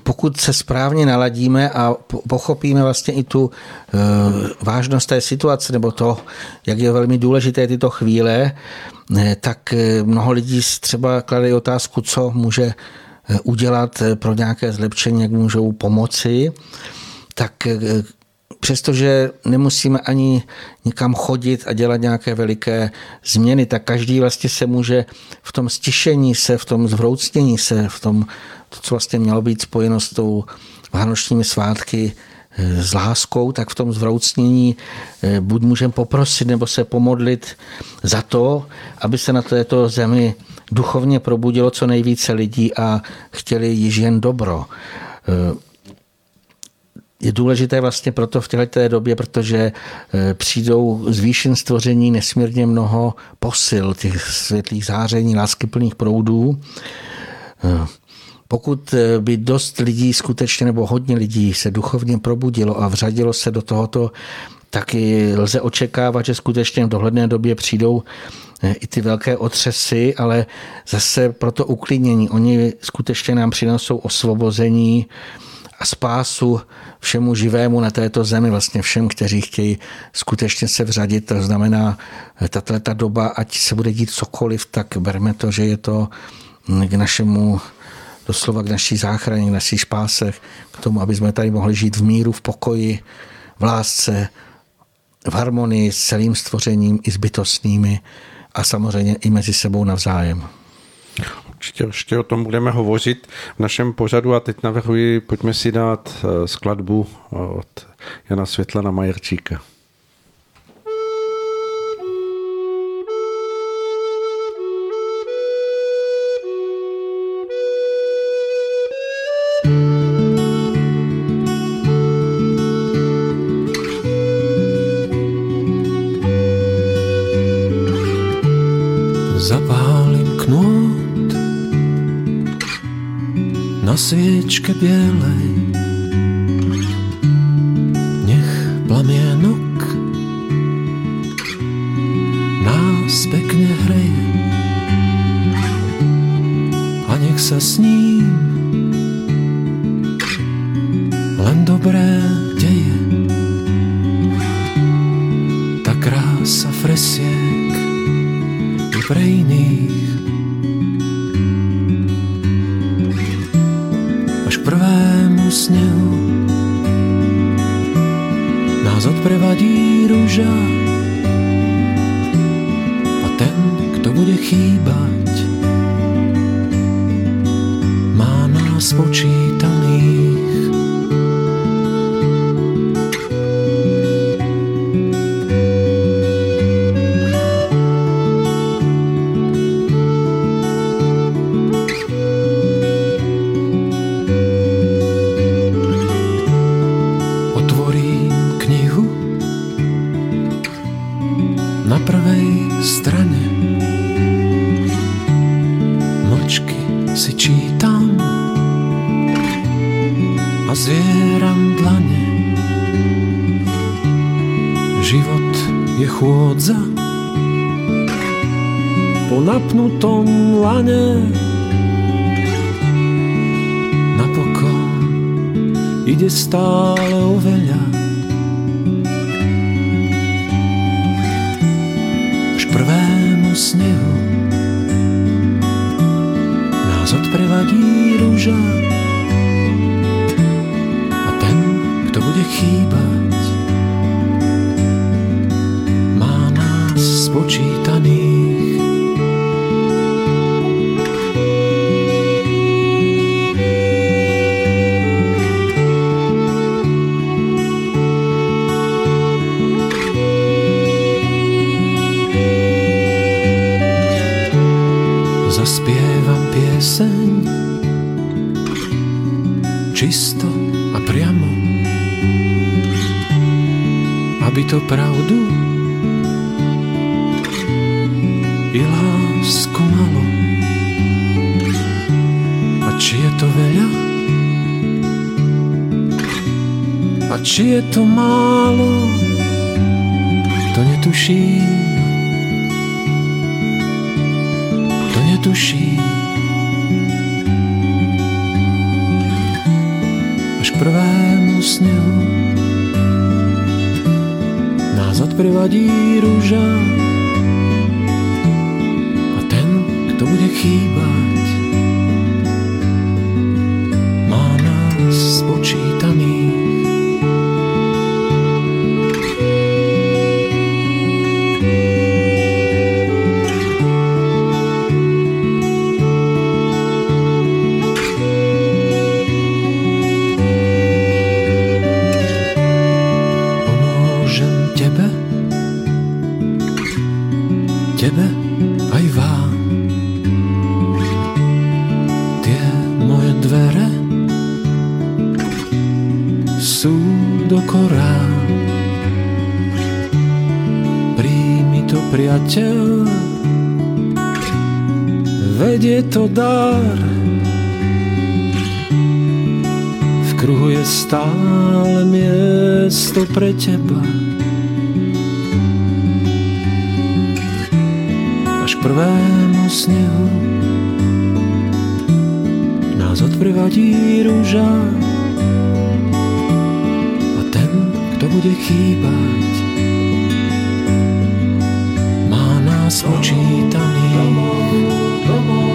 C: pokud se správně naladíme a pochopíme vlastně i tu vážnost té situace, nebo to, jak je velmi důležité tyto chvíle, tak mnoho lidí třeba klade otázku, co může udělat pro nějaké zlepšení, jak můžou pomoci, tak přestože nemusíme ani nikam chodit a dělat nějaké veliké změny, tak každý vlastně se může v tom stišení se, v tom zvroucnění se, v tom, to, co vlastně mělo být spojeno s tou vánočními svátky, eh, s láskou, tak v tom zvroucnění eh, buď můžeme poprosit nebo se pomodlit za to, aby se na této zemi duchovně probudilo co nejvíce lidí a chtěli již jen dobro. Je důležité vlastně proto v této době, protože eh, přijdou z výšin stvoření nesmírně mnoho posil, těch světlých záření, láskyplných proudů. Eh, pokud eh, by dost lidí skutečně, nebo hodně lidí se duchovně probudilo a vřadilo se do tohoto, taky lze očekávat, že skutečně v dohledné době přijdou i ty velké otřesy, ale zase pro to uklidnění. Oni skutečně nám přinesou osvobození, a spásu všemu živému na této zemi, vlastně všem, kteří chtějí skutečně se vřadit. To znamená, tato ta doba, ať se bude dít cokoliv, tak berme to, že je to k našemu doslova k naší záchraně, k naší spásech, k tomu, aby jsme tady mohli žít v míru, v pokoji, v lásce, v harmonii s celým stvořením i s bytostnými a samozřejmě i mezi sebou navzájem.
B: Určitě ještě o tom budeme hovořit v našem pořadu a teď navrhuji, pojďme si dát eh, skladbu od Jana Světlana Majerčíka.
D: Bělej. Nech plamienok nás pekne hreje a nech sa s ním len dobré deje. Ta krása fresiek i pre snehu nás odprevadí rúža a ten, kto bude chýbať, má nás počítaných. stāv. Či je to málo? To netuším. To netuším. Až k prvému snehu nás odprevadí rúža to dar. V kruhu je stále miesto pre teba. Až k prvému snehu nás odprevadí rúža a ten, kto bude chýbať, má nás Come
B: on.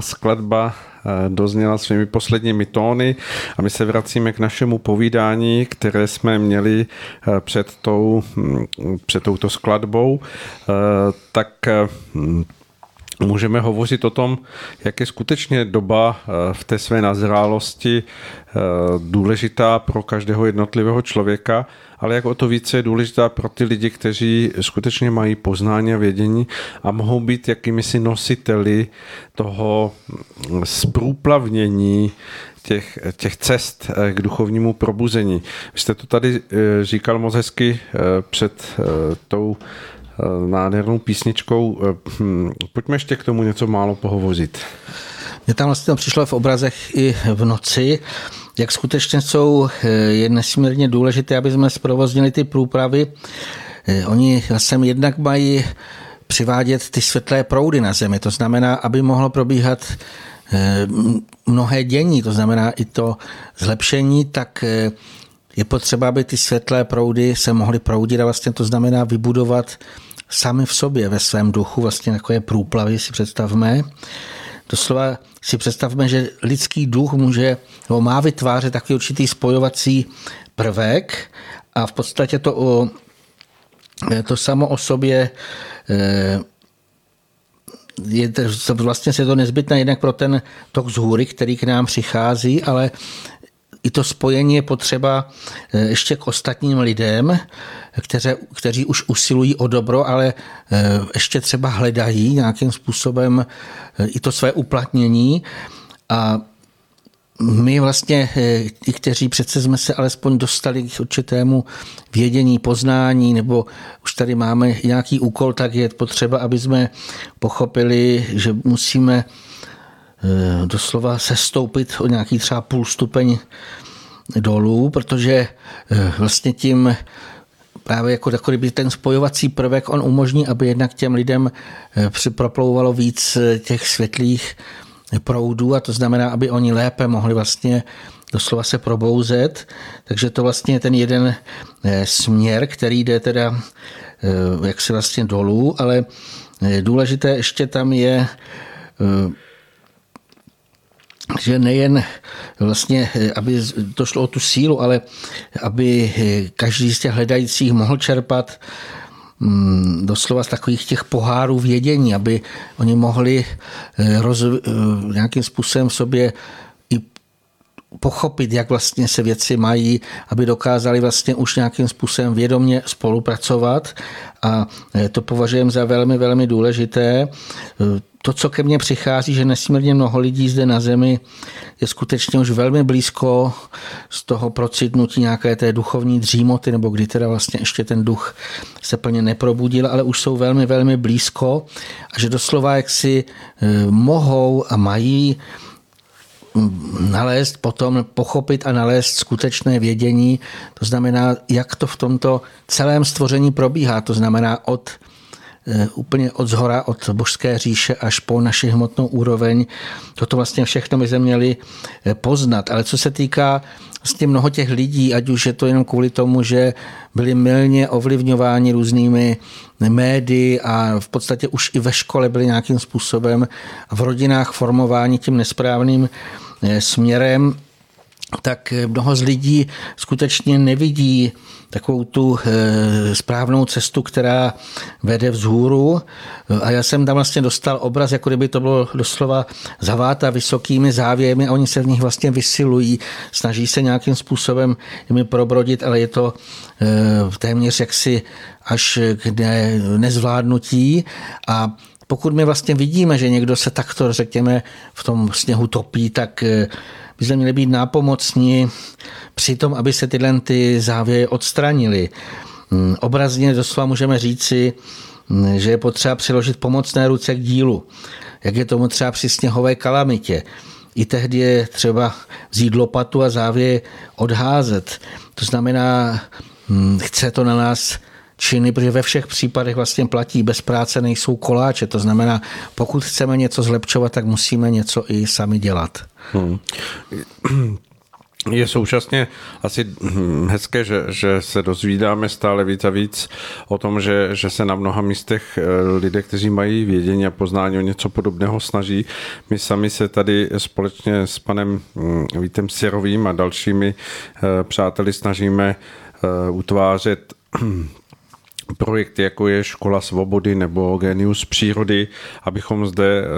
B: Skladba eh, dozněla svými posledními tóny a my se vracíme k našemu povídání, které jsme měli eh, před, tou, hm, před touto skladbou. Eh, Tak můžeme hovořit o tom, jak je skutečně doba v té své nazrálosti důležitá pro každého jednotlivého člověka, ale jak o to více je důležitá pro ty lidi, kteří skutečně mají poznání a vědění a mohou být jakými si nositeli toho zprůplavnění těch, těch cest k duchovnímu probuzení. Vy jste to tady říkal moc hezky před tou nádhernou písničkou. Hm, Pojďme ještě k tomu něco málo pohovořit.
C: Mně tam vlastně přišlo v obrazech i v noci, jak skutečně jsou, je nesmírně důležité, aby jsme zprovoznili ty průpravy. Oni sem jednak mají přivádět ty světlé proudy na Zemi. To znamená, aby mohlo probíhat mnohé dění, to znamená i to zlepšení, tak je potřeba, aby ty světlé proudy se mohly proudit a vlastně to znamená vybudovat sami v sobě, ve svém duchu, vlastně takové průplavy si představme. Doslova si představme, že lidský duch může, nebo má vytvářet takový určitý spojovací prvek a v podstatě to, o, to samo o sobě eh, je vlastně se to nezbytné jednak pro ten tok z hůry, který k nám přichází, ale i to spojení je potřeba eh, ještě k ostatním lidem, kteře, kteří už usilují o dobro, ale eh, ještě třeba hledají nějakým způsobem eh, i to své uplatnění. A my vlastně, ti, kteří přece jsme se alespoň dostali k určitému vědění, poznání, nebo už tady máme nějaký úkol, tak je potřeba, aby jsme pochopili, že musíme doslova se stoupit o nějaký třeba půl stupeň dolů, protože eh, vlastně tím právě jako takový ten spojovací prvek, on umožní, aby jednak těm lidem eh, proplouvalo víc těch světlých proudů a to znamená, aby oni lépe mohli vlastně doslova se probouzet. Takže to vlastně je ten jeden směr, který jde teda jaksi vlastně dolů, ale důležité ještě tam je že nejen vlastně, aby to šlo o tu sílu, ale aby každý z těch hledajících mohl čerpat mm, doslova z takových těch pohárů vědění, aby oni mohli eh, roz, eh, nějakým způsobem v sobě pochopit, jak vlastně se věci mají, aby dokázali vlastně už nějakým způsobem vědomě spolupracovat. A eh, to považujeme za velmi, velmi důležité. To, co ke mně přichází, že nesmírně mnoho lidí zde na zemi je skutečně už velmi blízko z toho procitnutí nějaké té duchovní dřímoty, nebo kdy teda vlastně ještě ten duch se plně neprobudil, ale už jsou velmi, velmi blízko a že doslova jak si eh, mohou a mají nalézt potom, pochopit a nalézt skutečné vědění, to znamená, jak to v tomto celém stvoření probíhá, to znamená od Eh, úplně od zhora, od božské říše až po naši hmotnou úroveň. Toto vlastně všechno by se měli eh, poznat. Ale co se týká vlastně mnoho těch lidí, ať už je to jenom kvůli tomu, že byli milně ovlivňováni různými médii a v podstatě už i ve škole byli nějakým způsobem v rodinách formováni tím nesprávným směrem, tak mnoho z lidí skutečně nevidí takovou tu eh, správnou cestu, která vede vzhůru. A já jsem tam vlastně dostal obraz, jako kdyby to bylo doslova zaváta vysokými závěmy a oni se v nich vlastně vysilují, snaží se nějakým způsobem jimi probrodit, ale je to eh, téměř jaksi až k nezvládnutí a pokud my vlastně vidíme, že někdo se takto, řekněme, v tom sněhu topí, tak eh, by se měli být nápomocní při tom, aby se tyhle ty závěry odstranily. Mm, obrazně doslova můžeme říci, mm, že je potřeba přiložit pomocné ruce k dílu, jak je tomu třeba při sněhové kalamitě. I tehdy je třeba vzít lopatu a závěr odházet. To znamená, mm, chce to na nás činy, protože ve všech případech vlastně platí, bez práce nejsou koláče. To znamená, pokud chceme něco zlepšovat, tak musíme něco i sami dělat. Hmm.
B: Je současně asi hezké, že, že se dozvídáme stále víc a víc o tom, že, že se na mnoha místech eh, lidé, kteří mají vědění a poznání o něco podobného snaží. My sami se tady společně s panem hm, Vítem Sirovým a dalšími eh, přáteli snažíme eh, utvářet projekty, jako je Škola svobody nebo Genius přírody, abychom zde eh,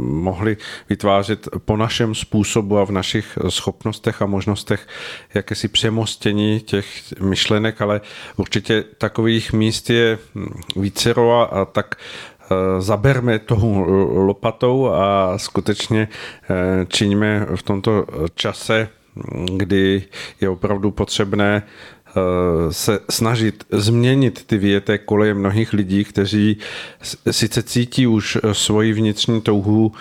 B: mohli vytvářet po našem způsobu a v našich schopnostech a možnostech jakési přemostění těch myšlenek, ale určitě takových míst je vícero a tak eh, zaberme toho lopatou a skutečně eh, činíme v tomto čase, kdy je opravdu potřebné se snažit změnit ty věté koleje mnohých lidí, kteří sice cítí už svoji vnitřní touhu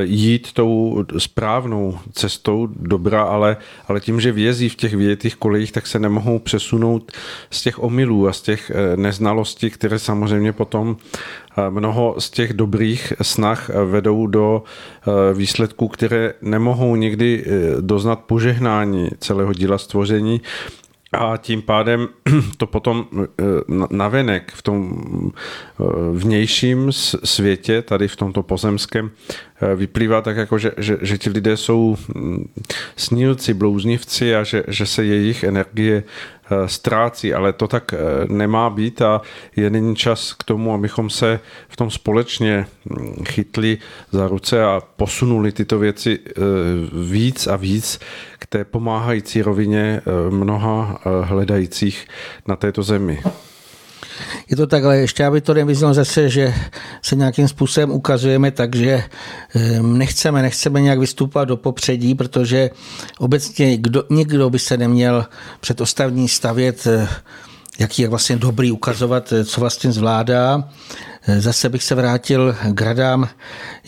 B: jít tou správnou cestou dobra, ale, ale tím, že vězí v těch větých kolejích, tak se nemohou přesunout z těch omylů a z těch neznalostí, které samozřejmě potom mnoho z těch dobrých snah vedou do výsledků, které nemohou někdy doznat požehnání celého díla stvoření, a tím pádem to potom eh, navenek v tom eh, vnějším světě, tady v tomto pozemském, vyplývá tak jako, že, že, že ti lidé jsou hm, snílci, blouznivci a že, že se jejich energie Eh, ztrácí, ale to tak eh, nemá být a je nyní čas k tomu, abychom se v tom společně hm, chytli za ruce a posunuli tyto věci eh, víc a víc k té pomáhající rovině mnoha hledajících na této zemi.
C: Je to takhle, ještě aby to nevyznělo zase, že se nějakým způsobem ukazujeme tak, že ehm, nechceme, nechceme nějak vystupovat do popředí, protože obecně kdo, nikdo by se neměl před ostatní stavět, eh, jaký je vlastně dobrý ukazovat, eh, co vlastně zvládá. Eh, zase bych se vrátil k radám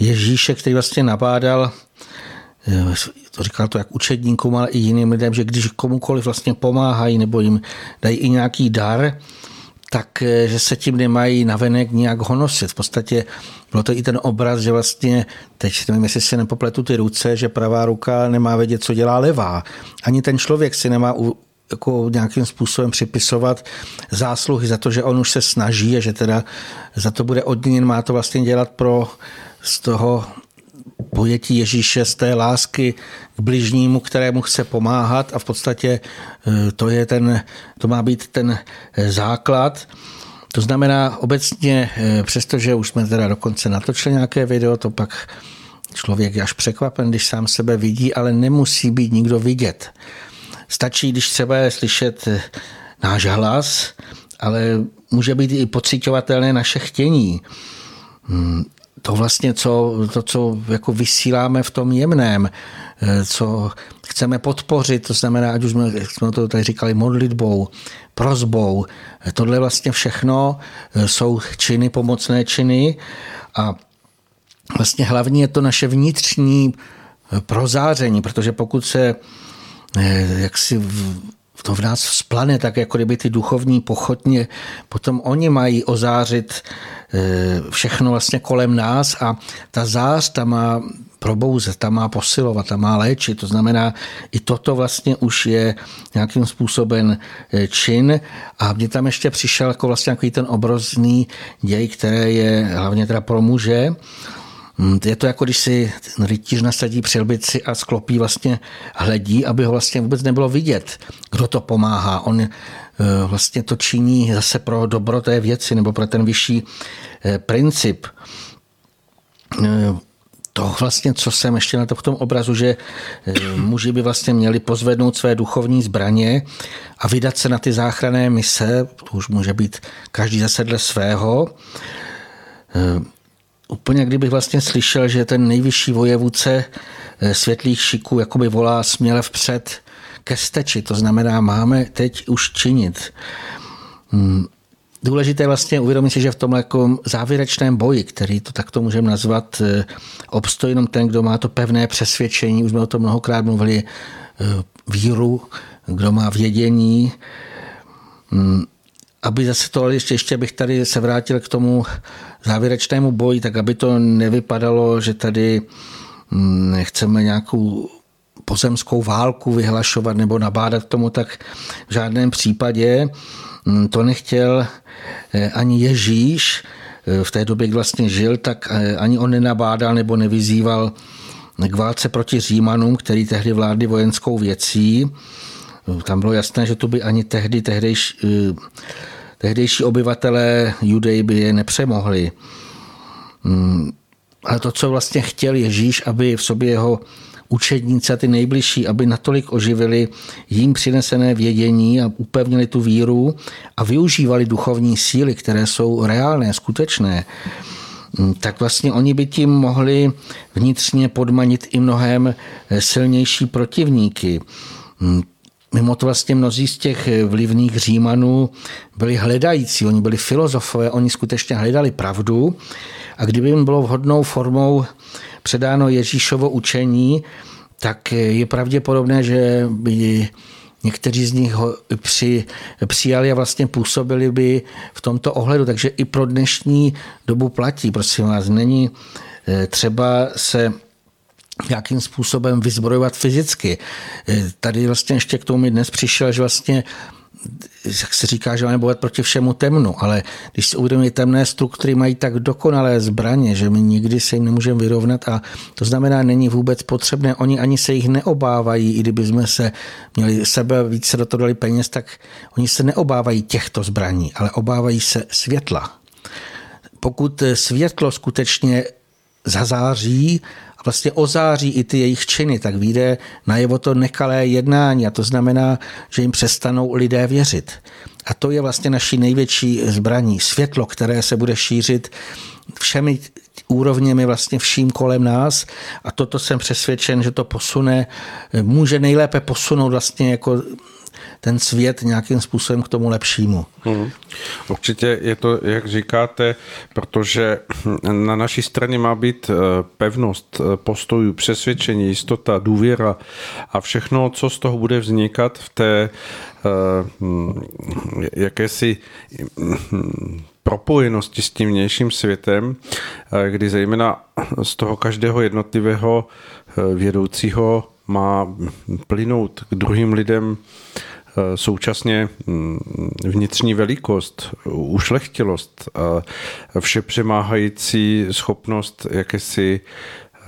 C: Ježíše, který vlastně nabádal to říkal to jak učedníkům, ale i jiným lidem, že když komukoliv vlastně pomáhají nebo jim dají i nějaký dar, tak eh, že se tím nemají navenek nějak honosit. V podstatě bylo to i ten obraz, že vlastně, teď nevím, jestli si nepopletu ty ruce, že pravá ruka nemá vědět, co dělá levá. Ani ten člověk si nemá u, jako nějakým způsobem připisovat zásluhy za to, že on už se snaží a že teda za to bude odměněn, má to vlastně dělat pro z toho pojetí Ježíše z té lásky k bližnímu, kterému chce pomáhat a v podstatě e, to, je ten, to má být ten e, základ. To znamená obecně, e, přestože už jsme teda dokonce natočili nějaké video, to pak člověk je až překvapen, když sám sebe vidí, ale nemusí být nikdo vidět. Stačí, když třeba je slyšet náš hlas, ale může být i pocitovatelné naše chtění. To vlastně, co, to, co jako vysíláme v tom jemném, eh, co chceme podpořit, to znamená, ať už jsme, jsme to tady říkali, modlitbou, prozbou, eh, tohle vlastně všechno eh, jsou činy, pomocné činy a vlastně hlavně je to naše vnitřní prozáření, protože pokud se jak si to v nás vzplane, tak jako kdyby ty duchovní pochodně, potom oni mají ozářit eh, všechno vlastně kolem nás a ta zář ta má probouzet, ta má posilovat, ta má léčit. To znamená, i toto vlastně už je nějakým způsobem eh, čin a mě tam ještě přišel jako vlastně nějaký ten obrovský děj, který je hlavně teda pro muže, je to jako když si rytíř nasadí přilbici a sklopí vlastně hledí, aby ho vlastně vůbec nebylo vidět, kdo to pomáhá. On eh, vlastně to činí zase pro dobro té věci nebo pro ten vyšší eh, princip. Eh, to vlastně, co jsem ještě na to v tom obrazu, že muži by vlastně měli pozvednout své duchovní zbraně a vydat se na ty záchranné mise, to už může být každý zase dle svého, úplně kdybych vlastně slyšel, že ten nejvyšší vojevůdce eh, světlých šiků jakoby volá směle vpřed ke steči. To znamená, máme teď už činit. Hmm. Důležité vlastně uvědomit si, že v tomhle jako závěrečném boji, který to takto můžeme nazvat, eh, obstojí jenom ten, kdo má to pevné přesvědčení, už jsme o tom mnohokrát mluvili, eh, víru, kdo má vědění, hmm aby zase to, ale ještě, ještě bych tady se vrátil k tomu závěrečnému boji, tak aby to nevypadalo, že tady mm, chceme nějakou pozemskou válku vyhlašovat nebo nabádat k tomu, tak v žádném případě mm, to nechtěl eh, ani Ježíš eh, v té době, kdy vlastně žil, tak eh, ani on nenabádal nebo nevyzýval k válce proti Římanům, který tehdy vládli vojenskou věcí. Tam bylo jasné, že to by ani tehdy tehdejší tehdejší obyvatelé Judej by je nepřemohli. Hmm, ale to, co vlastně chtěl Ježíš, aby v sobě jeho učedníci a ty nejbližší, aby natolik oživili jim přinesené vědění a upevnili tu víru a využívali duchovní síly, které jsou reálné, skutečné, hmm, tak vlastně oni by tím mohli vnitřně podmanit i mnohem silnější protivníky. Mimo to vlastně mnozí z těch vlivných Římanů byli hledající, oni byli filozofové, oni skutečně hledali pravdu a kdyby jim bylo vhodnou formou předáno Ježíšovo učení, tak je pravděpodobné, že by někteří z nich ho při, přijali a vlastně působili by v tomto ohledu. Takže i pro dnešní dobu platí, prosím vás, není eh, třeba se nějakým způsobem vyzbrojovat fyzicky. Eh, tady vlastně ještě k tomu mi dnes přišel, že vlastně jak se říká, že máme bojovat proti všemu temnu, ale když si uvědomí temné struktury mají tak dokonalé zbraně, že my nikdy se jim nemůžeme vyrovnat a to znamená, není vůbec potřebné, oni ani se jich neobávají, i kdyby jsme se měli sebe více do toho dali peněz, tak oni se neobávají těchto zbraní, ale obávají se světla. Pokud světlo skutečně zazáří vlastně ozáří i ty jejich činy, tak vyjde najevo to nekalé jednání a to znamená, že jim přestanou lidé věřit. A to je vlastně naší největší zbraní. Světlo, které se bude šířit všemi úrovněmi vlastně vším kolem nás a toto jsem přesvědčen, že to posune, může nejlépe posunout vlastně jako ten svět nějakým způsobem k tomu lepšímu. Hmm.
B: Určitě je to, jak říkáte, protože na naší straně má být eh, pevnost eh, postojů, přesvědčení, jistota, důvěra a všechno, co z toho bude vznikat v té eh, hm, jakési hm, propojenosti s tím vnějším světem, kdy zejména z toho každého jednotlivého vědoucího má plynout k druhým lidem Eh, současně mm, vnitřní velikost, ušlechtilost a všepřemáhající schopnost jakési eh,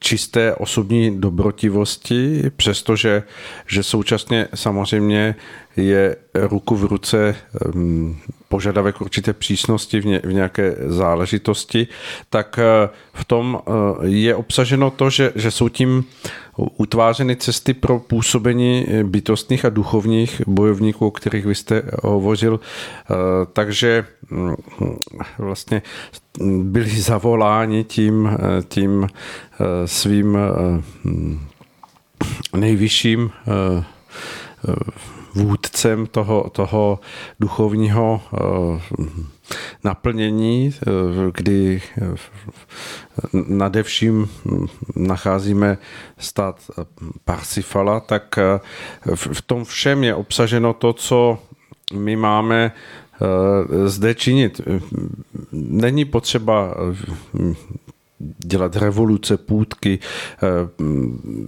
B: čisté osobní dobrotivosti, přestože že současně samozřejmě je ruku v ruce mm, požadavek určité přísnosti v, ně, v nějaké záležitosti, tak eh, v tom je obsaženo to, že, že jsou tím utvářeny cesty pro působení bytostných a duchovních bojovníků, o kterých vy jste hovořil. Eh, takže mm, vlastně byli zavoláni tím, eh, tím eh, svým nejvyšším vůdcem toho, toho duchovního naplnění, kdy nadevším nacházíme stát Parsifala, tak v tom všem je obsaženo to, co my máme eh, zde činit. Není potřeba dělat revoluce, půdky, eh,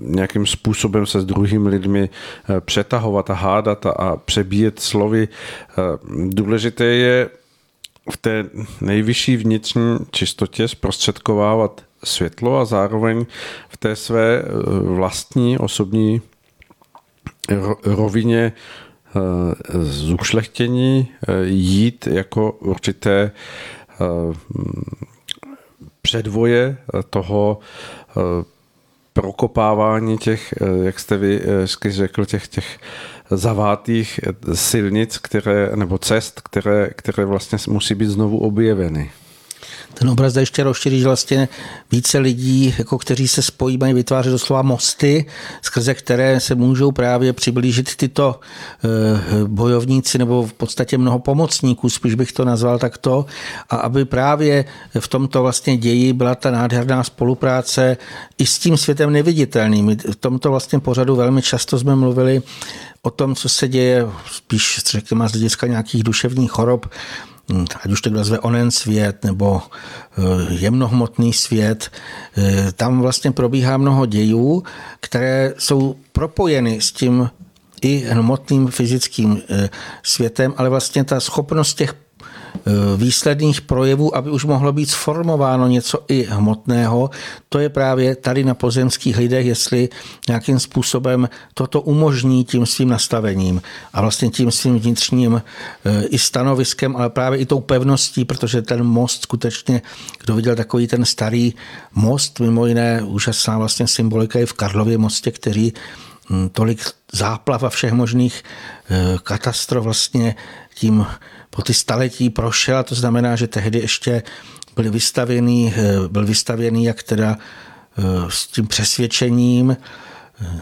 B: nějakým způsobem se s druhými lidmi eh, přetahovat a hádat a přebíjet slovy. Důležité je v té nejvyšší vnitřní čistotě zprostředkovávat světlo a zároveň v té své eh, vlastní osobní rovině eh, zušlechtění eh, jít jako určité předvoje toho prokopávání těch, jak jste vy řekl, těch, těch zavátých silnic, které, nebo cest, které, které vlastně musí být znovu objeveny.
C: Ten obraz jde ještě rozšíří, že vlastně více lidí, jako kteří se spojí, mají vytvářet doslova mosty, skrze které se můžou právě přiblížit tyto eh, bojovníci nebo v podstatě mnoho pomocníků, spíš bych to nazval takto, a aby právě v tomto vlastně ději byla ta nádherná spolupráce i s tím světem neviditelným. V tomto vlastně pořadu velmi často jsme mluvili o tom, co se děje, spíš řekněme z hlediska nějakých duševních chorob, ať už to nazve onen svět nebo eh, jemnohmotný svět, eh, tam vlastně probíhá mnoho dějů, které jsou propojeny s tím i hmotným fyzickým eh, světem, ale vlastně ta schopnost těch výsledných projevů, aby už mohlo být sformováno něco i hmotného. To je právě tady na pozemských lidech, jestli nějakým způsobem toto umožní tím svým nastavením a vlastně tím svým vnitřním eh, i stanoviskem, ale právě i tou pevností, protože ten most skutečně, kdo viděl takový ten starý most, mimo jiné úžasná vlastně symbolika je v Karlově mostě, který hm, tolik záplav a všech možných eh, katastrof vlastně tím po ty staletí prošel, a to znamená, že tehdy ještě byl vystavěný, eh, byl vystavěný jak teda eh, s tím přesvědčením, eh,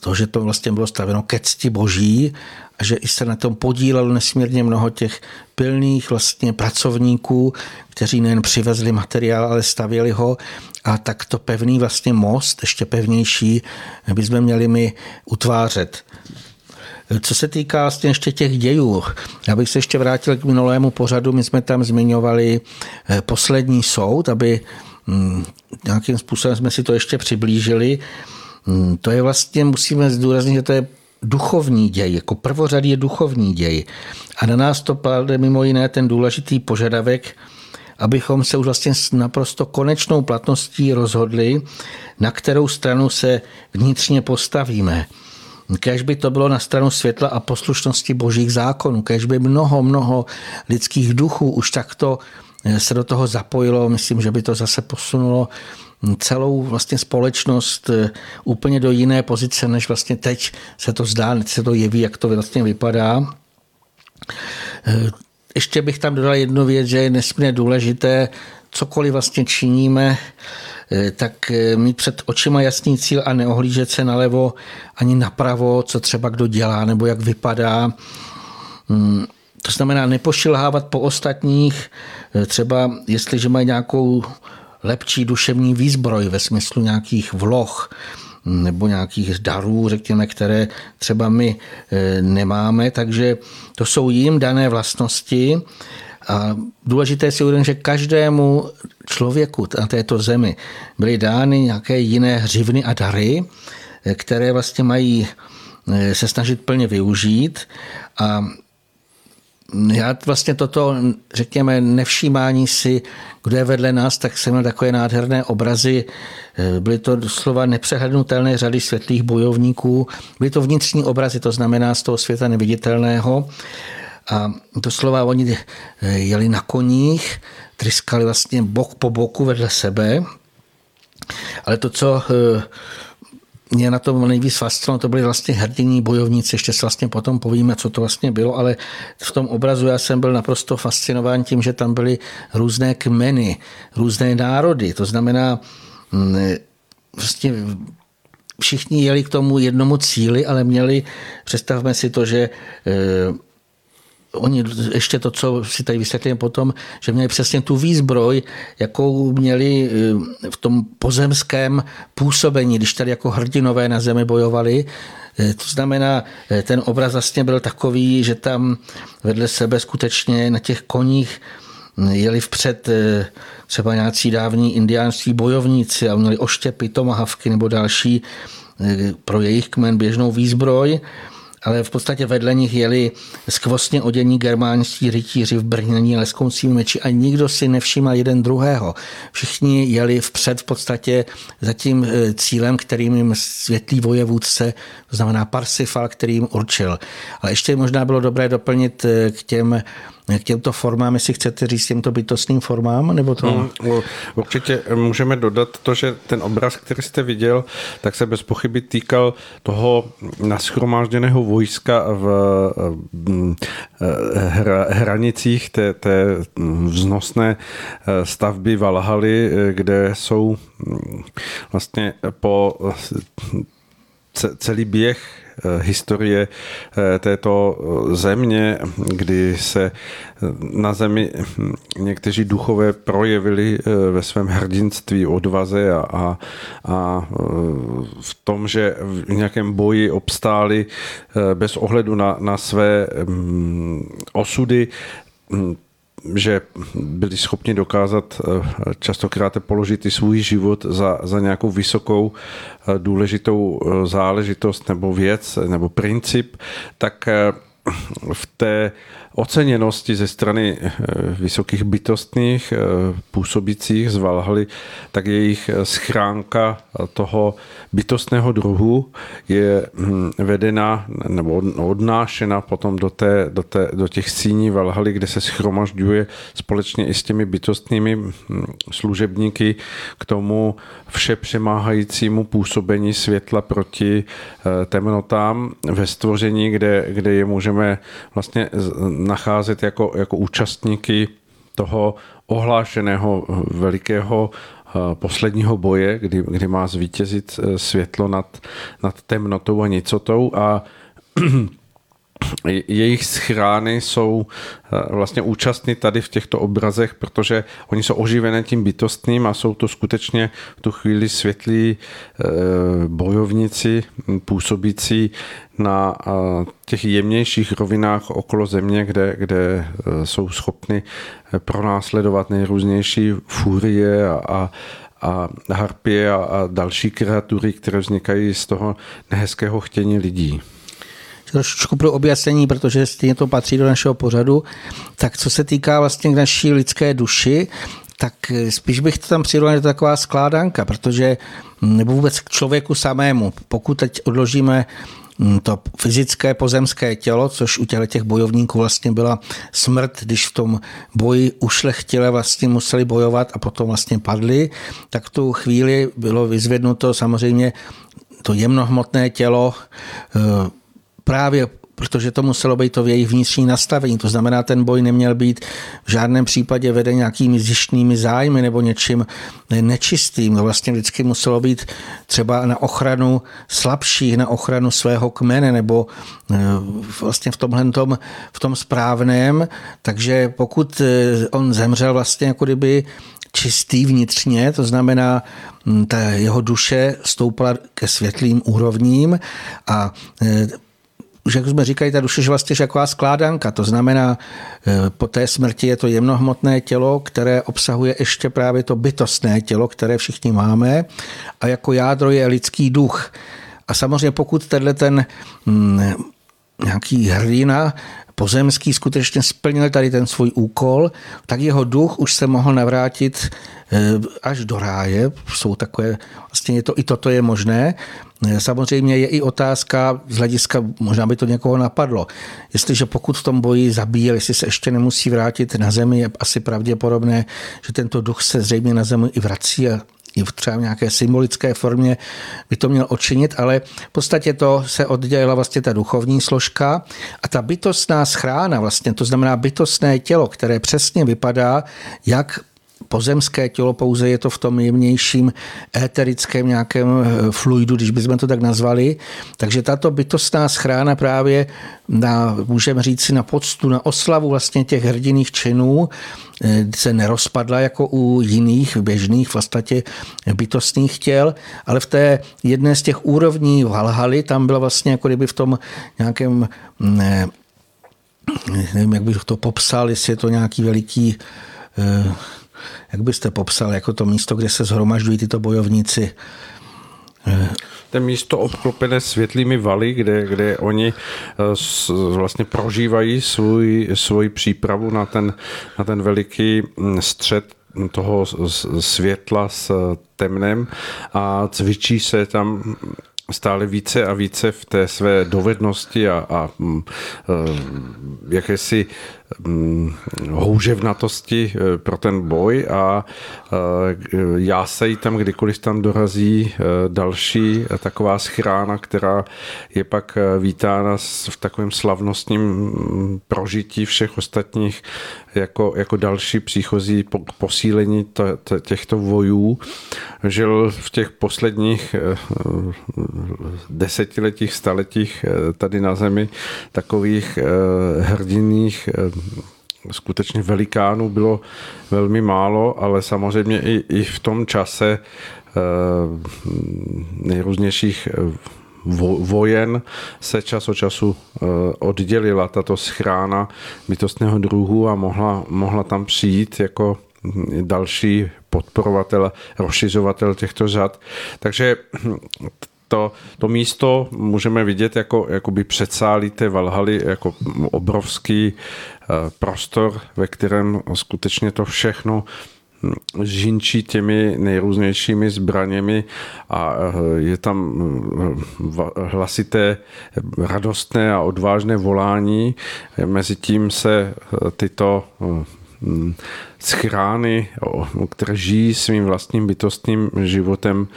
C: to, že to vlastně bylo stavěno ke cti boží a že i se na tom podílelo nesmírně mnoho těch pilných vlastně pracovníků, kteří nejen přivezli materiál, ale stavěli ho a tak to pevný vlastně most, ještě pevnější, bychom měli my utvářet. Co se týká vlastně ještě těch dějů, já bych se ještě vrátil k minulému pořadu, my jsme tam zmiňovali eh, poslední soud, aby hm, nějakým způsobem jsme si to ještě přiblížili. Hm, to je vlastně, musíme zdůraznit, že to je duchovní děj, jako prvořadý je duchovní děj. A na nás to padne mimo jiné ten důležitý požadavek, abychom se už vlastně s naprosto konečnou platností rozhodli, na kterou stranu se vnitřně postavíme. Kež by to bylo na stranu světla a poslušnosti božích zákonů, kež by mnoho, mnoho lidských duchů už takto eh, se do toho zapojilo, myslím, že by to zase posunulo celou vlastně společnost eh, úplně do jiné pozice, než vlastně teď se to zdá, se to jeví, jak to vlastně vypadá. Eh, ještě bych tam dodal jednu věc, že je nesmírně důležité, cokoliv vlastně činíme, tak mít před očima jasný cíl a neohlížet se nalevo ani napravo, co třeba kdo dělá nebo jak vypadá. Hmm, to znamená nepošilhávat po ostatních, třeba jestliže mají nějakou lepší duševní výzbroj ve smyslu nějakých vloh nebo nějakých darů, řekněme, které třeba my nemáme, takže to jsou jim dané vlastnosti a důležité si uvědomit, že každému člověku na této zemi byly dány nějaké jiné hřivny a dary, e, které vlastně mají e, se snažit plně využít a já vlastně toto, řekněme, nevšímání si, kdo je vedle nás, tak jsem měl takové nádherné obrazy. Eh, byly to doslova nepřehlednutelné řady světlých bojovníků. Byly to vnitřní obrazy, to znamená z toho světa neviditelného. A doslova oni eh, jeli na koních, tryskali vlastně bok po boku vedle sebe. Ale to, co eh, mě na tom nejvíc fascinovalo, to byly vlastně hrdiní bojovníci, ještě se vlastně potom povíme, co to vlastně bylo, ale v tom obrazu já jsem byl naprosto fascinován tím, že tam byly různé kmeny, různé národy, to znamená mm, vlastně všichni jeli k tomu jednomu cíli, ale měli, představme si to, že eh, oni ještě to, co si tady vysvětlím potom, že měli přesně tu výzbroj, jakou měli eh, v tom pozemském působení, když tady jako hrdinové na zemi bojovali. Eh, to znamená, eh, ten obraz vlastně byl takový, že tam vedle sebe skutečně na těch koních hm, jeli vpřed třeba nějací dávní indiánští bojovníci a měli oštěpy, tomahavky nebo další pro jejich kmen běžnou výzbroj ale v podstatě vedle nich jeli skvostně odění germánští rytíři v brnění leskoucími meči a nikdo si nevšímal jeden druhého. Všichni jeli vpřed v podstatě za tím e, cílem, kterým jim světlý vojevůdce, to znamená Parsifal, který jim určil. Ale ještě možná bylo dobré doplnit e, k těm k těmto formám, jestli chcete říct těmto bytostným formám? Nebo to...
B: Hmm, určitě můžeme dodat to, že ten obraz, který jste viděl, tak se bez pochyby týkal toho naschromážděného vojska v hra, hranicích té, té vznosné stavby Valhaly, kde jsou vlastně po celý běh Eh, historie eh, této eh, země, kdy se na zemi hm, někteří duchové projevili ve svém hrdinství, odvaze a, a, a v tom, že v nějakém boji obstáli bez ohledu na, na své hm, osudy, hm, že byli schopni dokázat eh, častokrát položit i svůj život za, za nějakou vysokou eh, důležitou eh, záležitost nebo věc nebo princip, tak v té oceněnosti ze strany eh, vysokých bytostných eh, působících z Valhaly, tak jejich eh, schránka toho bytostného druhu je hm, vedena nebo odnášena potom do, té, do, té, do těch síní Valhaly, kde se schromažďuje společně i s těmi bytostnými hm, služebníky k tomu vše přemáhajícímu působení světla proti temnotám ve stvoření, kde, kde je můžeme vlastně nacházet jako, jako účastníky toho ohlášeného velikého posledního boje, kdy, kdy má zvítězit světlo nad, nad temnotou a nicotou a jejich schrány jsou eh, vlastně účastní tady v těchto obrazech, protože oni jsou oživené tím bytostným a jsou to skutečně v tu chvíli světlí eh, bojovníci působící na eh, těch jemnějších rovinách okolo země, kde, kde jsou schopni pronásledovat nejrůznější furie a, a a harpie a, a další kreatury, které vznikají z toho nehezkého chtění lidí
C: trošičku pro objasnění, protože stejně to patří do našeho pořadu. Tak co se týká vlastně naší lidské duši, tak spíš bych to tam přirovnal jako taková skládanka, protože nebo vůbec k člověku samému. Pokud teď odložíme hm, to fyzické pozemské tělo, což u těle těch bojovníků vlastně byla smrt, když v tom boji ušlechtile vlastně museli bojovat a potom vlastně padli, tak v tu chvíli bylo vyzvednuto samozřejmě to jemnohmotné tělo, eh, právě protože to muselo být to v jejich vnitřní nastavení. To znamená, ten boj neměl být v žádném případě veden nějakými zjištnými zájmy nebo něčím nečistým. To vlastně vždycky muselo být třeba na ochranu slabších, na ochranu svého kmene nebo eh, vlastně v tomhle tom, v tom správném. Takže pokud eh, on zemřel vlastně jako kdyby čistý vnitřně, to znamená, ta jeho duše stoupala ke světlým úrovním a eh, už jak jsme říkali, ta duše je vlastně taková skládanka, to znamená, e, po té smrti je to jemnohmotné tělo, které obsahuje ještě právě to bytostné tělo, které všichni máme a jako jádro je lidský duch. A samozřejmě pokud tenhle ten mm, nějaký hrdina pozemský skutečně splnil tady ten svůj úkol, tak jeho duch už se mohl navrátit eh, až do ráje. Jsou takové, vlastně je to, i toto je možné. Eh, samozřejmě je i otázka z hlediska, možná by to někoho napadlo, jestliže pokud v tom boji zabíjel, jestli se ještě nemusí vrátit na zemi, je asi pravděpodobné, že tento duch se zřejmě na zemi i vrací a i v třeba v nějaké symbolické formě by to měl odčinit, ale v podstatě to se oddělila vlastně ta duchovní složka a ta bytostná schrána, vlastně to znamená bytostné tělo, které přesně vypadá, jak pozemské tělo, pouze je to v tom jemnějším éterickém nějakém eh, fluidu, když bychom to tak nazvali. Takže tato bytostná schrána právě na, můžeme říct si na poctu, na oslavu vlastně těch hrdiných činů eh, se nerozpadla jako u jiných běžných vlastně bytostných těl, ale v té jedné z těch úrovní Valhaly tam byla vlastně jako kdyby v tom nějakém ne, mm, nevím, jak bych to popsal, jestli je to nějaký veliký eh, jak byste popsal jako to místo, kde se zhromažďují tyto bojovníci?
B: To místo obklopené světlými valy, kde, kde oni eh, vlastně prožívají svůj, svůj přípravu na ten, na ten veliký hm, střed toho světla s temnem a cvičí se tam stále více a více v té své dovednosti a, a, a hm, eh, jakési houževnatosti eh, pro ten boj a eh, já se jí tam kdykoliv tam dorazí eh, další taková schrána, která je pak vítána v takovém slavnostním mm, prožití všech ostatních jako, jako další příchozí posílení těchto vojů. Žil v těch posledních desetiletích, staletích tady na zemi takových hrdinných skutečně velikánů bylo velmi málo, ale samozřejmě i, i v tom čase eh, nejrůznějších eh, vojen se čas od času eh, oddělila tato schrána bytostného druhu a mohla, mohla tam přijít jako další podporovatel, rozšiřovatel těchto řad. Takže to, to místo můžeme vidět jako jakoby předsálí té Valhaly jako obrovský prostor, ve kterém skutečně to všechno žinčí těmi nejrůznějšími zbraněmi a eh, je tam hm, hlasité, radostné a odvážné volání. Mezitím se eh, tyto schrány, které žijí svým vlastním bytostným životem,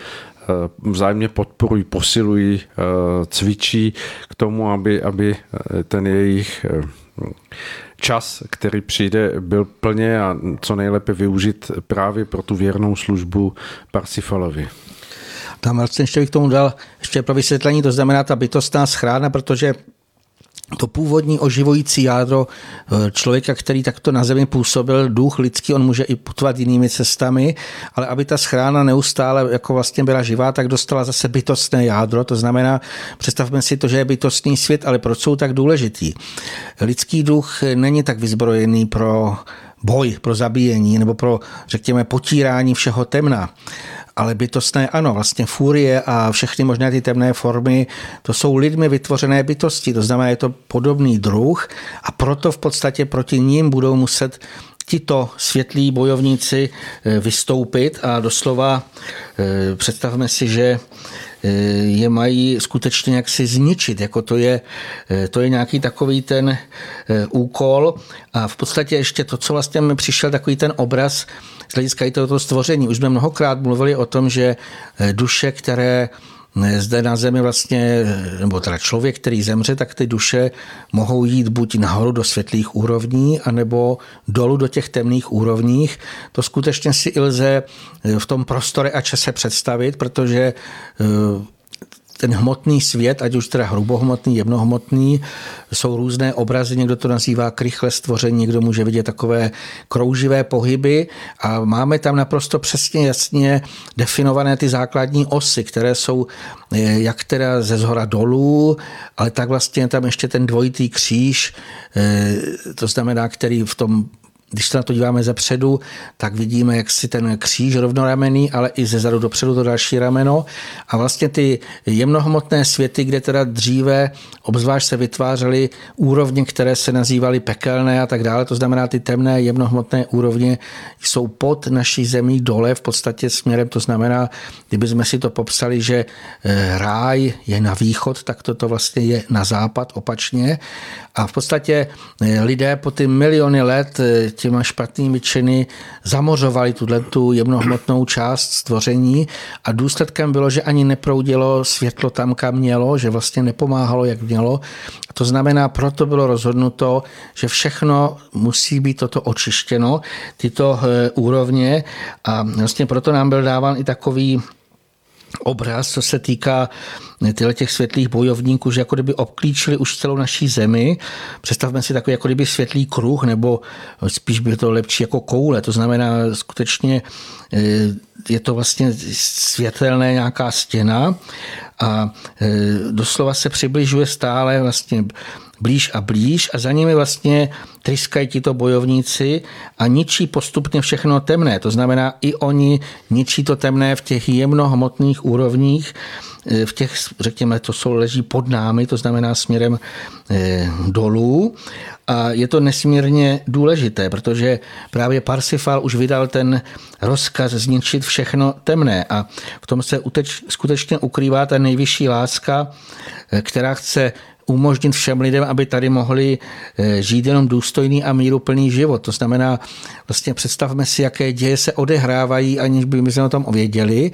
B: Eh, vzájemně podporují, posilují, eh, cvičí k tomu, aby, aby eh, ten jejich čas, který přijde, byl plně a co nejlépe využít právě pro tu věrnou službu Parsifalovi.
C: Tam ještě bych tomu dal ještě pro vysvětlení, to znamená ta bytostná schránka, protože to původní oživující jádro eh, člověka, který takto na zemi působil, duch lidský, on může i putovat jinými cestami, ale aby ta schrána neustále jako vlastně byla živá, tak dostala zase bytostné jádro, to znamená, představme si to, že je bytostný svět, ale proč jsou tak důležitý? Lidský duch není tak vyzbrojený pro boj, pro zabíjení nebo pro, řekněme, potírání všeho temna ale bytostné ano, vlastně furie a všechny možné ty temné formy, to jsou lidmi vytvořené bytosti, to znamená, je to podobný druh a proto v podstatě proti ním budou muset tito světlí bojovníci eh, vystoupit a doslova eh, představme si, že eh, je mají skutečně jaksi zničit, jako to je, to je nějaký takový ten úkol. A v podstatě ještě to, co vlastně mi přišel takový ten obraz z hlediska i tohoto stvoření. Už jsme mnohokrát mluvili o tom, že duše, které zde na zemi vlastně, nebo teda člověk, který zemře, tak ty duše mohou jít buď nahoru do světlých úrovní, anebo dolů do těch temných úrovních. To skutečně si lze v tom prostore a čase představit, protože ten hmotný svět, ať už teda hrubohmotný, jemnohmotný, jsou různé obrazy, někdo to nazývá krychle stvoření, někdo může vidět takové krouživé pohyby. A máme tam naprosto přesně jasně definované ty základní osy, které jsou eh, jak teda ze zhora dolů, ale tak vlastně tam ještě ten dvojitý kříž, eh, to znamená, který v tom když se na to díváme ze předu, tak vidíme, jak si ten kříž rovnoramený, ale i ze zadu dopředu to další rameno. A vlastně ty jemnohmotné světy, kde teda dříve obzvlášť se vytvářely úrovně, které se nazývaly pekelné a tak dále, to znamená ty temné jemnohmotné úrovně jsou pod naší zemí dole v podstatě směrem, to znamená, kdybychom si to popsali, že eh, ráj je na východ, tak toto vlastně je na západ opačně. A v podstatě eh, lidé po ty miliony let eh, těma špatnými činy zamořovali tuhle tu jemnohmotnou část stvoření a důsledkem bylo, že ani neproudilo světlo tam, kam mělo, že vlastně nepomáhalo, jak mělo. A to znamená, proto bylo rozhodnuto, že všechno musí být toto očištěno, tyto eh, úrovně a vlastně proto nám byl dáván i takový obraz, co se týká tyhle těch světlých bojovníků, že jako kdyby obklíčili už celou naší zemi. Představme si takový jako kdyby světlý kruh, nebo spíš by to lepší jako koule. To znamená skutečně eh, je to vlastně světelné nějaká stěna a eh, doslova se přibližuje stále vlastně blíž a blíž a za nimi vlastně tryskají tito bojovníci a ničí postupně všechno temné. To znamená, i oni ničí to temné v těch jemnohmotných úrovních, v těch, řekněme, to jsou leží pod námi, to znamená směrem e, dolů. A je to nesmírně důležité, protože právě Parsifal už vydal ten rozkaz zničit všechno temné a v tom se skutečně ukrývá ta nejvyšší láska, e, která chce umožnit všem lidem, aby tady mohli eh, žít jenom důstojný a míruplný život. To znamená, vlastně představme si, jaké děje se odehrávají, aniž by jsme o tom věděli.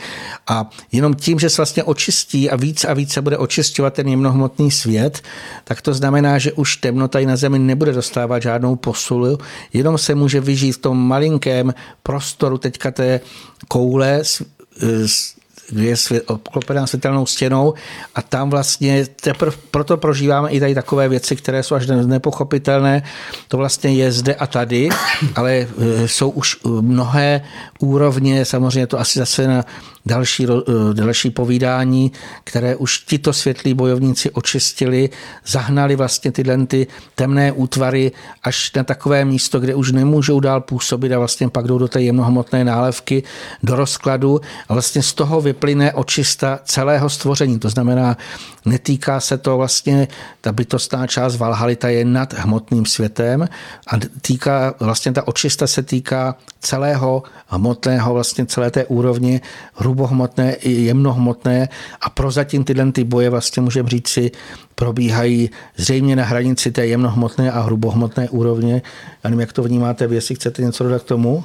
C: A jenom tím, že se vlastně očistí a víc a víc se bude očistovat ten jemnohmotný svět, tak to znamená, že už temnota na zemi nebude dostávat žádnou posulu, jenom se může vyžít v tom malinkém prostoru teďka té koule je svět, obklopená světelnou stěnou a tam vlastně teprve proto prožíváme i tady takové věci, které jsou až nepochopitelné. To vlastně je zde a tady, ale e, jsou už mnohé úrovně, samozřejmě to asi zase na další, eh, další povídání, které už tito světlí bojovníci očistili, zahnali vlastně tyhle ty temné útvary až na takové místo, kde už nemůžou dál působit a vlastně pak jdou do té jemnohmotné nálevky, do rozkladu a vlastně z toho vyplyne očista celého stvoření. To znamená, netýká se to vlastně, ta bytostná část Valhalita je nad hmotným světem a týká, vlastně ta očista se týká celého hmotného, vlastně celé té úrovně hrubohmotné i jemnohmotné a prozatím tyhle ty boje vlastně můžeme říct si probíhají zřejmě na hranici té jemnohmotné a hrubohmotné úrovně. Já nevím, jak to vnímáte vy, jestli chcete něco dodat k tomu?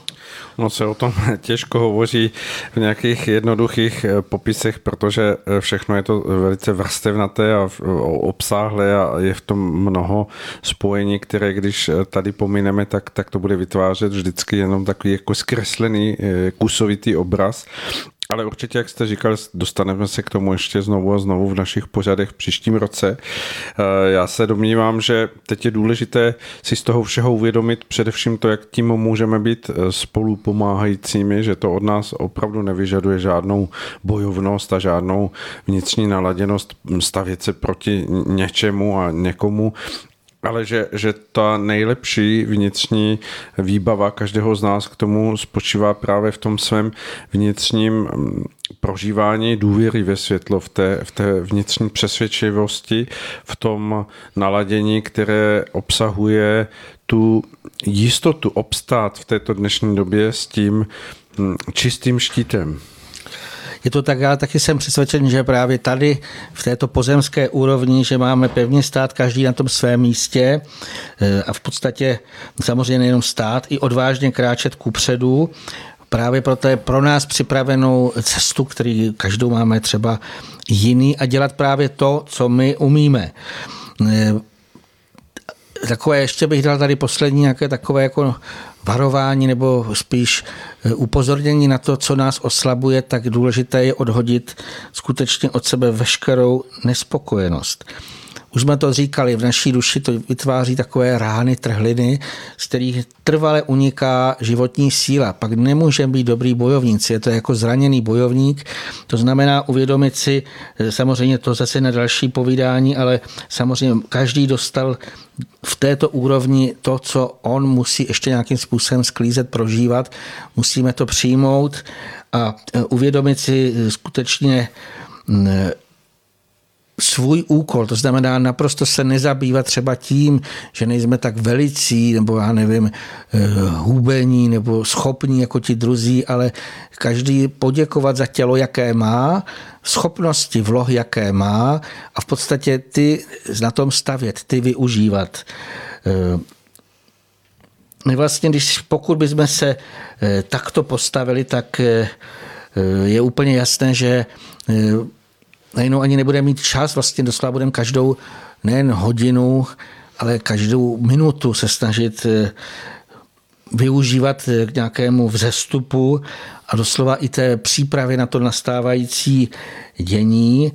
B: No se o tom těžko hovoří v nějakých jednoduchých eh, popisech, protože eh, všechno je to velice vrstevnaté a obsáhlé a je v tom mnoho spojení, které když eh, tady pomineme, tak, tak to bude vytvářet vždycky jenom takový jako zkreslený kusovitý obraz ale určitě, jak jste říkal, dostaneme se k tomu ještě znovu a znovu v našich pořadech v příštím roce. Eh, já se domnívám, že teď je důležité si z toho všeho uvědomit především to, jak tím můžeme být eh, spolu pomáhajícími, že to od nás opravdu nevyžaduje žádnou bojovnost a žádnou vnitřní naladěnost stavět se proti něčemu a někomu, ale že, že ta nejlepší vnitřní výbava každého z nás k tomu spočívá právě v tom svém vnitřním mm, prožívání důvěry ve světlo, v té, v té vnitřní přesvědčivosti, v tom naladění, které obsahuje tu jistotu obstát v této dnešní době s tím mm, čistým štítem
C: je to tak, já taky jsem přesvědčen, že právě tady v této pozemské úrovni, že máme pevně stát každý na tom svém místě eh, a v podstatě samozřejmě nejenom stát, i odvážně kráčet ku předu, právě proto je pro nás připravenou cestu, který každou máme třeba jiný a dělat právě to, co my umíme. Eh, takové, ještě bych dal tady poslední nějaké takové jako varování nebo spíš eh, upozornění na to, co nás oslabuje, tak důležité je odhodit skutečně od sebe veškerou nespokojenost. Už jsme to říkali, v naší duši to vytváří takové rány, trhliny, z kterých trvale uniká životní síla. Pak nemůžeme být dobrý bojovníci, je to jako zraněný bojovník. To znamená uvědomit si, eh, samozřejmě to zase na další povídání, ale samozřejmě každý dostal v této úrovni to, co on musí ještě nějakým způsobem sklízet, prožívat. Musíme to přijmout a eh, uvědomit si eh, skutečně svůj úkol, to znamená naprosto se nezabývat třeba tím, že nejsme tak velicí, nebo já nevím, eh, hubení, nebo schopní jako ti druzí, ale každý poděkovat za tělo, jaké má, schopnosti, vloh, jaké má a v podstatě ty na tom stavět, ty využívat. Eh, my vlastně, když pokud bychom se eh, takto postavili, tak je úplně jasné, že najednou ani nebude mít čas, vlastně doslova budeme každou nejen hodinu, ale každou minutu se snažit eh, využívat eh, k nějakému vzestupu a doslova i té přípravy na to nastávající dění.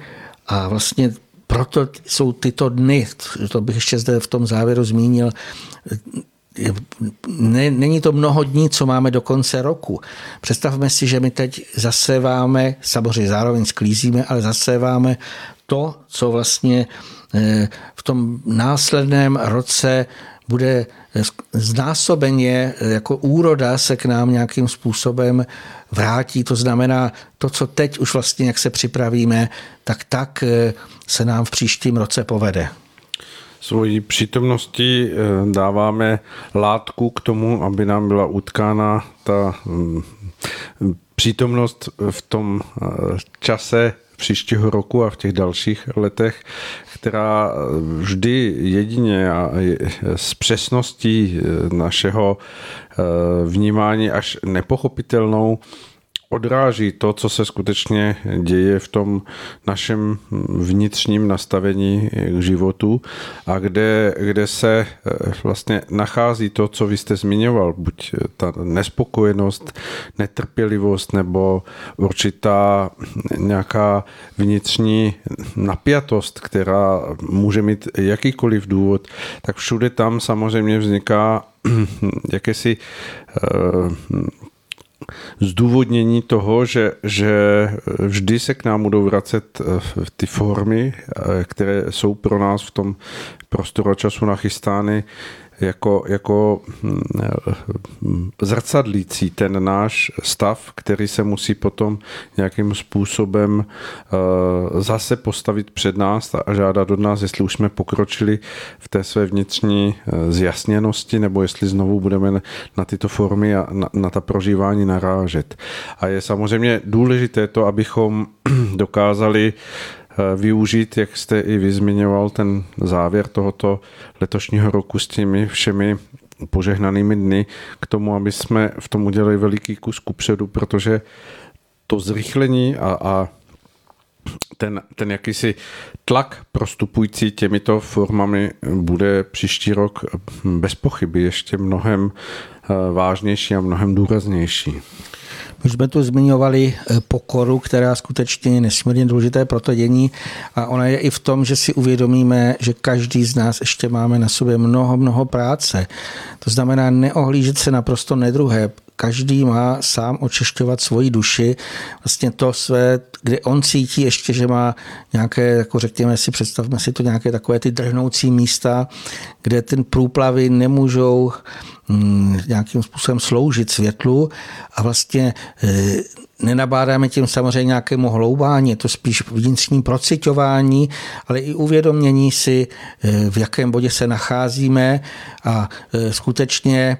C: A vlastně proto jsou tyto dny, to bych ještě zde v tom závěru zmínil, ne, není to mnoho dní, co máme do konce roku. Představme si, že my teď zaséváme, samozřejmě zároveň sklízíme, ale zaséváme to, co vlastně eh, v tom následném roce bude znásobeně eh, jako úroda se k nám nějakým způsobem vrátí. To znamená, to, co teď už vlastně, jak se připravíme, tak tak eh, se nám v příštím roce povede
B: svojí přítomností eh, dáváme látku k tomu, aby nám byla utkána ta mm, přítomnost v tom eh, čase příštího roku a v těch dalších letech, která vždy jedině a s přesností eh, našeho vnímání až nepochopitelnou odráží to, co se skutečně děje v tom našem vnitřním nastavení k životu a kde, kde se eh, vlastně nachází to, co vy jste zmiňoval, buď ta nespokojenost, netrpělivost nebo určitá nějaká vnitřní napjatost, která může mít jakýkoliv důvod, tak všude tam samozřejmě vzniká jakési eh, zdůvodnění toho, že, že vždy se k nám budou vracet eh, ty formy, eh, které jsou pro nás v tom prostoru a času nachystány jako, jako hm, zrcadlící ten náš stav, který se musí potom nějakým způsobem eh, zase postavit před nás a žádat od nás, jestli už jsme pokročili v té své vnitřní eh, zjasněnosti, nebo jestli znovu budeme na tyto formy a na, na ta prožívání narážet. A je samozřejmě důležité to, abychom dokázali využít, jak jste i vy zmiňoval, ten závěr tohoto letošního roku s těmi všemi požehnanými dny k tomu, aby jsme v tom udělali veliký kus kupředu, protože to zrychlení a, a ten, ten jakýsi tlak prostupující těmito formami bude příští rok bez pochyby ještě mnohem eh, vážnější a mnohem důraznější.
C: My jsme tu zmiňovali eh, pokoru, která skutečně je nesmírně důležité pro to dění a ona je i v tom, že si uvědomíme, že každý z nás ještě máme na sobě mnoho, mnoho práce. To znamená neohlížet se naprosto nedruhé, každý má sám očišťovat svoji duši, vlastně to své, kde on cítí ještě, že má nějaké, jako řekněme si, představme si to nějaké takové ty drhnoucí místa, kde ten průplavy nemůžou hm, nějakým způsobem sloužit světlu. A vlastně e, nenabádáme tím samozřejmě nějakému hloubání, je to spíš vnitřní procitování, ale i uvědomění si, e, v jakém bodě se nacházíme. A e, skutečně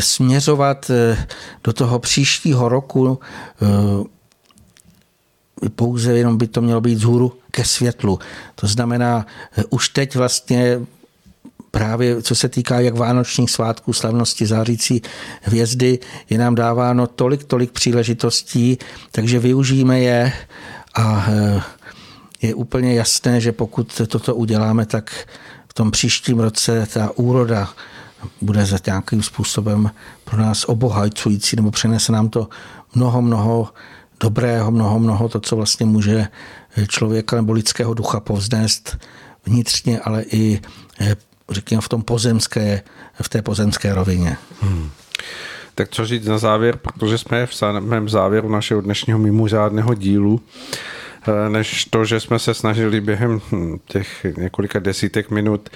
C: směřovat eh, do toho příštího roku eh, pouze jenom by to mělo být zhůru ke světlu. To znamená, už teď vlastně právě co se týká jak vánočních svátků, slavnosti zářící hvězdy, je nám dáváno tolik, tolik příležitostí, takže využijeme je a je úplně jasné, že pokud toto uděláme, tak v tom příštím roce ta úroda bude za nějakým způsobem pro nás obohacující nebo přenese nám to mnoho, mnoho dobrého, mnoho, mnoho to, co vlastně může člověka nebo lidského ducha povznést vnitřně, ale i eh, řekněme v tom pozemské, v té pozemské rovině. Hmm.
B: Tak co říct na závěr, protože jsme v samém závěru našeho dnešního mimořádného dílu, eh, než to, že jsme se snažili během hm, těch několika desítek minut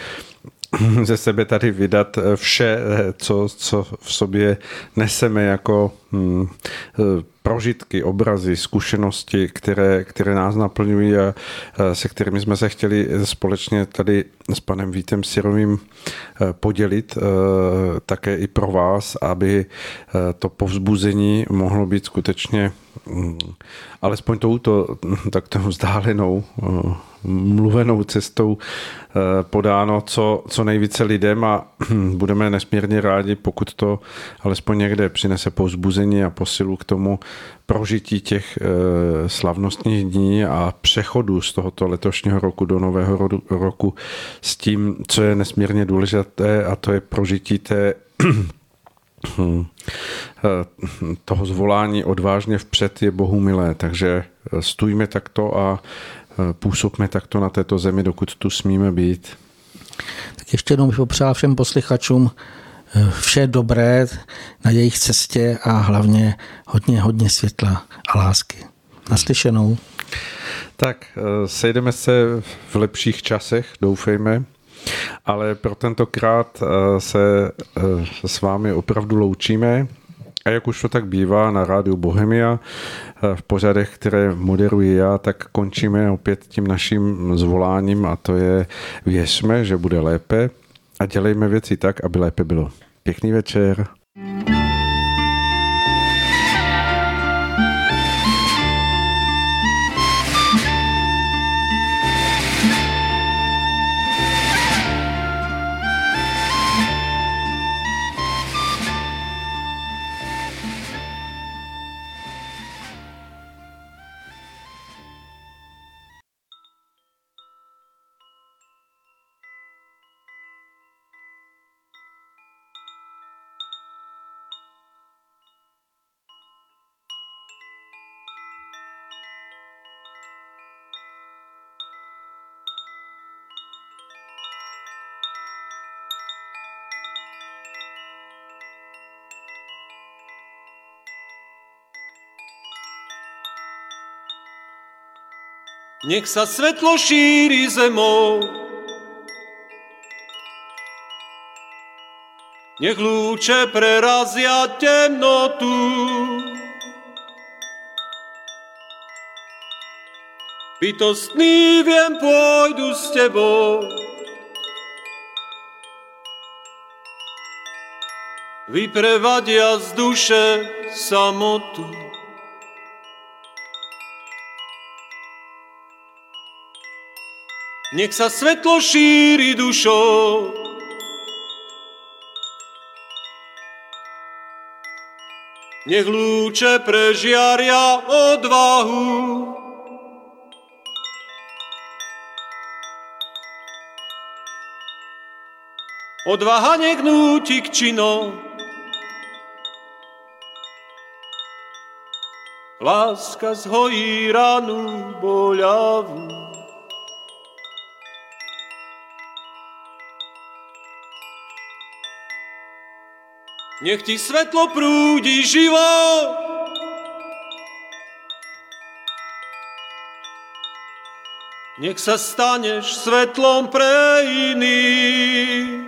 B: ze sebe tady vydat eh, vše, eh, co, co v sobě neseme jako hm, eh, prožitky, obrazy, zkušenosti, které, které nás naplňují a se kterými jsme se chtěli společně tady s panem Vítem Sirovým podělit také i pro vás, aby to povzbuzení mohlo být skutečně alespoň touto takto vzdálenou mluvenou cestou eh, podáno co, co nejvíce lidem a budeme nesmírně rádi, pokud to alespoň někde přinese pozbuzení a posilu k tomu prožití těch eh, slavnostních dní a přechodu z tohoto letošního roku do nového roku s tím, co je nesmírně důležité a to je prožití té eh, toho zvolání odvážně vpřed je Bohu milé, takže stůjme takto a působme takto na této zemi, dokud tu smíme být.
C: Tak ještě jednou bych popřál všem posluchačům eh, vše dobré na jejich cestě a hlavně hodně, hodně světla a lásky. Naslyšenou.
B: Tak, eh, sejdeme se v lepších časech, doufejme, ale pro tentokrát eh, se s vámi opravdu loučíme. A jak už to tak bývá na rádiu Bohemia, v pořadech, které moderuji já, tak končíme opět tím naším zvoláním a to je věřme, že bude lépe a dělejme věci tak, aby lépe bylo. Pěkný večer.
E: Nech sa svetlo šíri zemou. Nech lúče prerazia temnotu. Bytostný viem pôjdu s tebou. Vyprevadia z duše samotu.
D: Nech sa svetlo šíri dušou. Nech lúče prežiaria odvahu. Odvaha nech núti k činom. Láska zhojí ranu boľavú. Nech ti svetlo prúdi život. Nech sa staneš svetlom pre iných.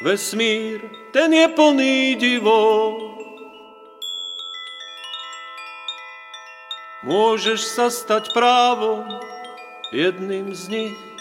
D: Vesmír, ten je plný divov. Môžeš sa stať právom jedným z nich.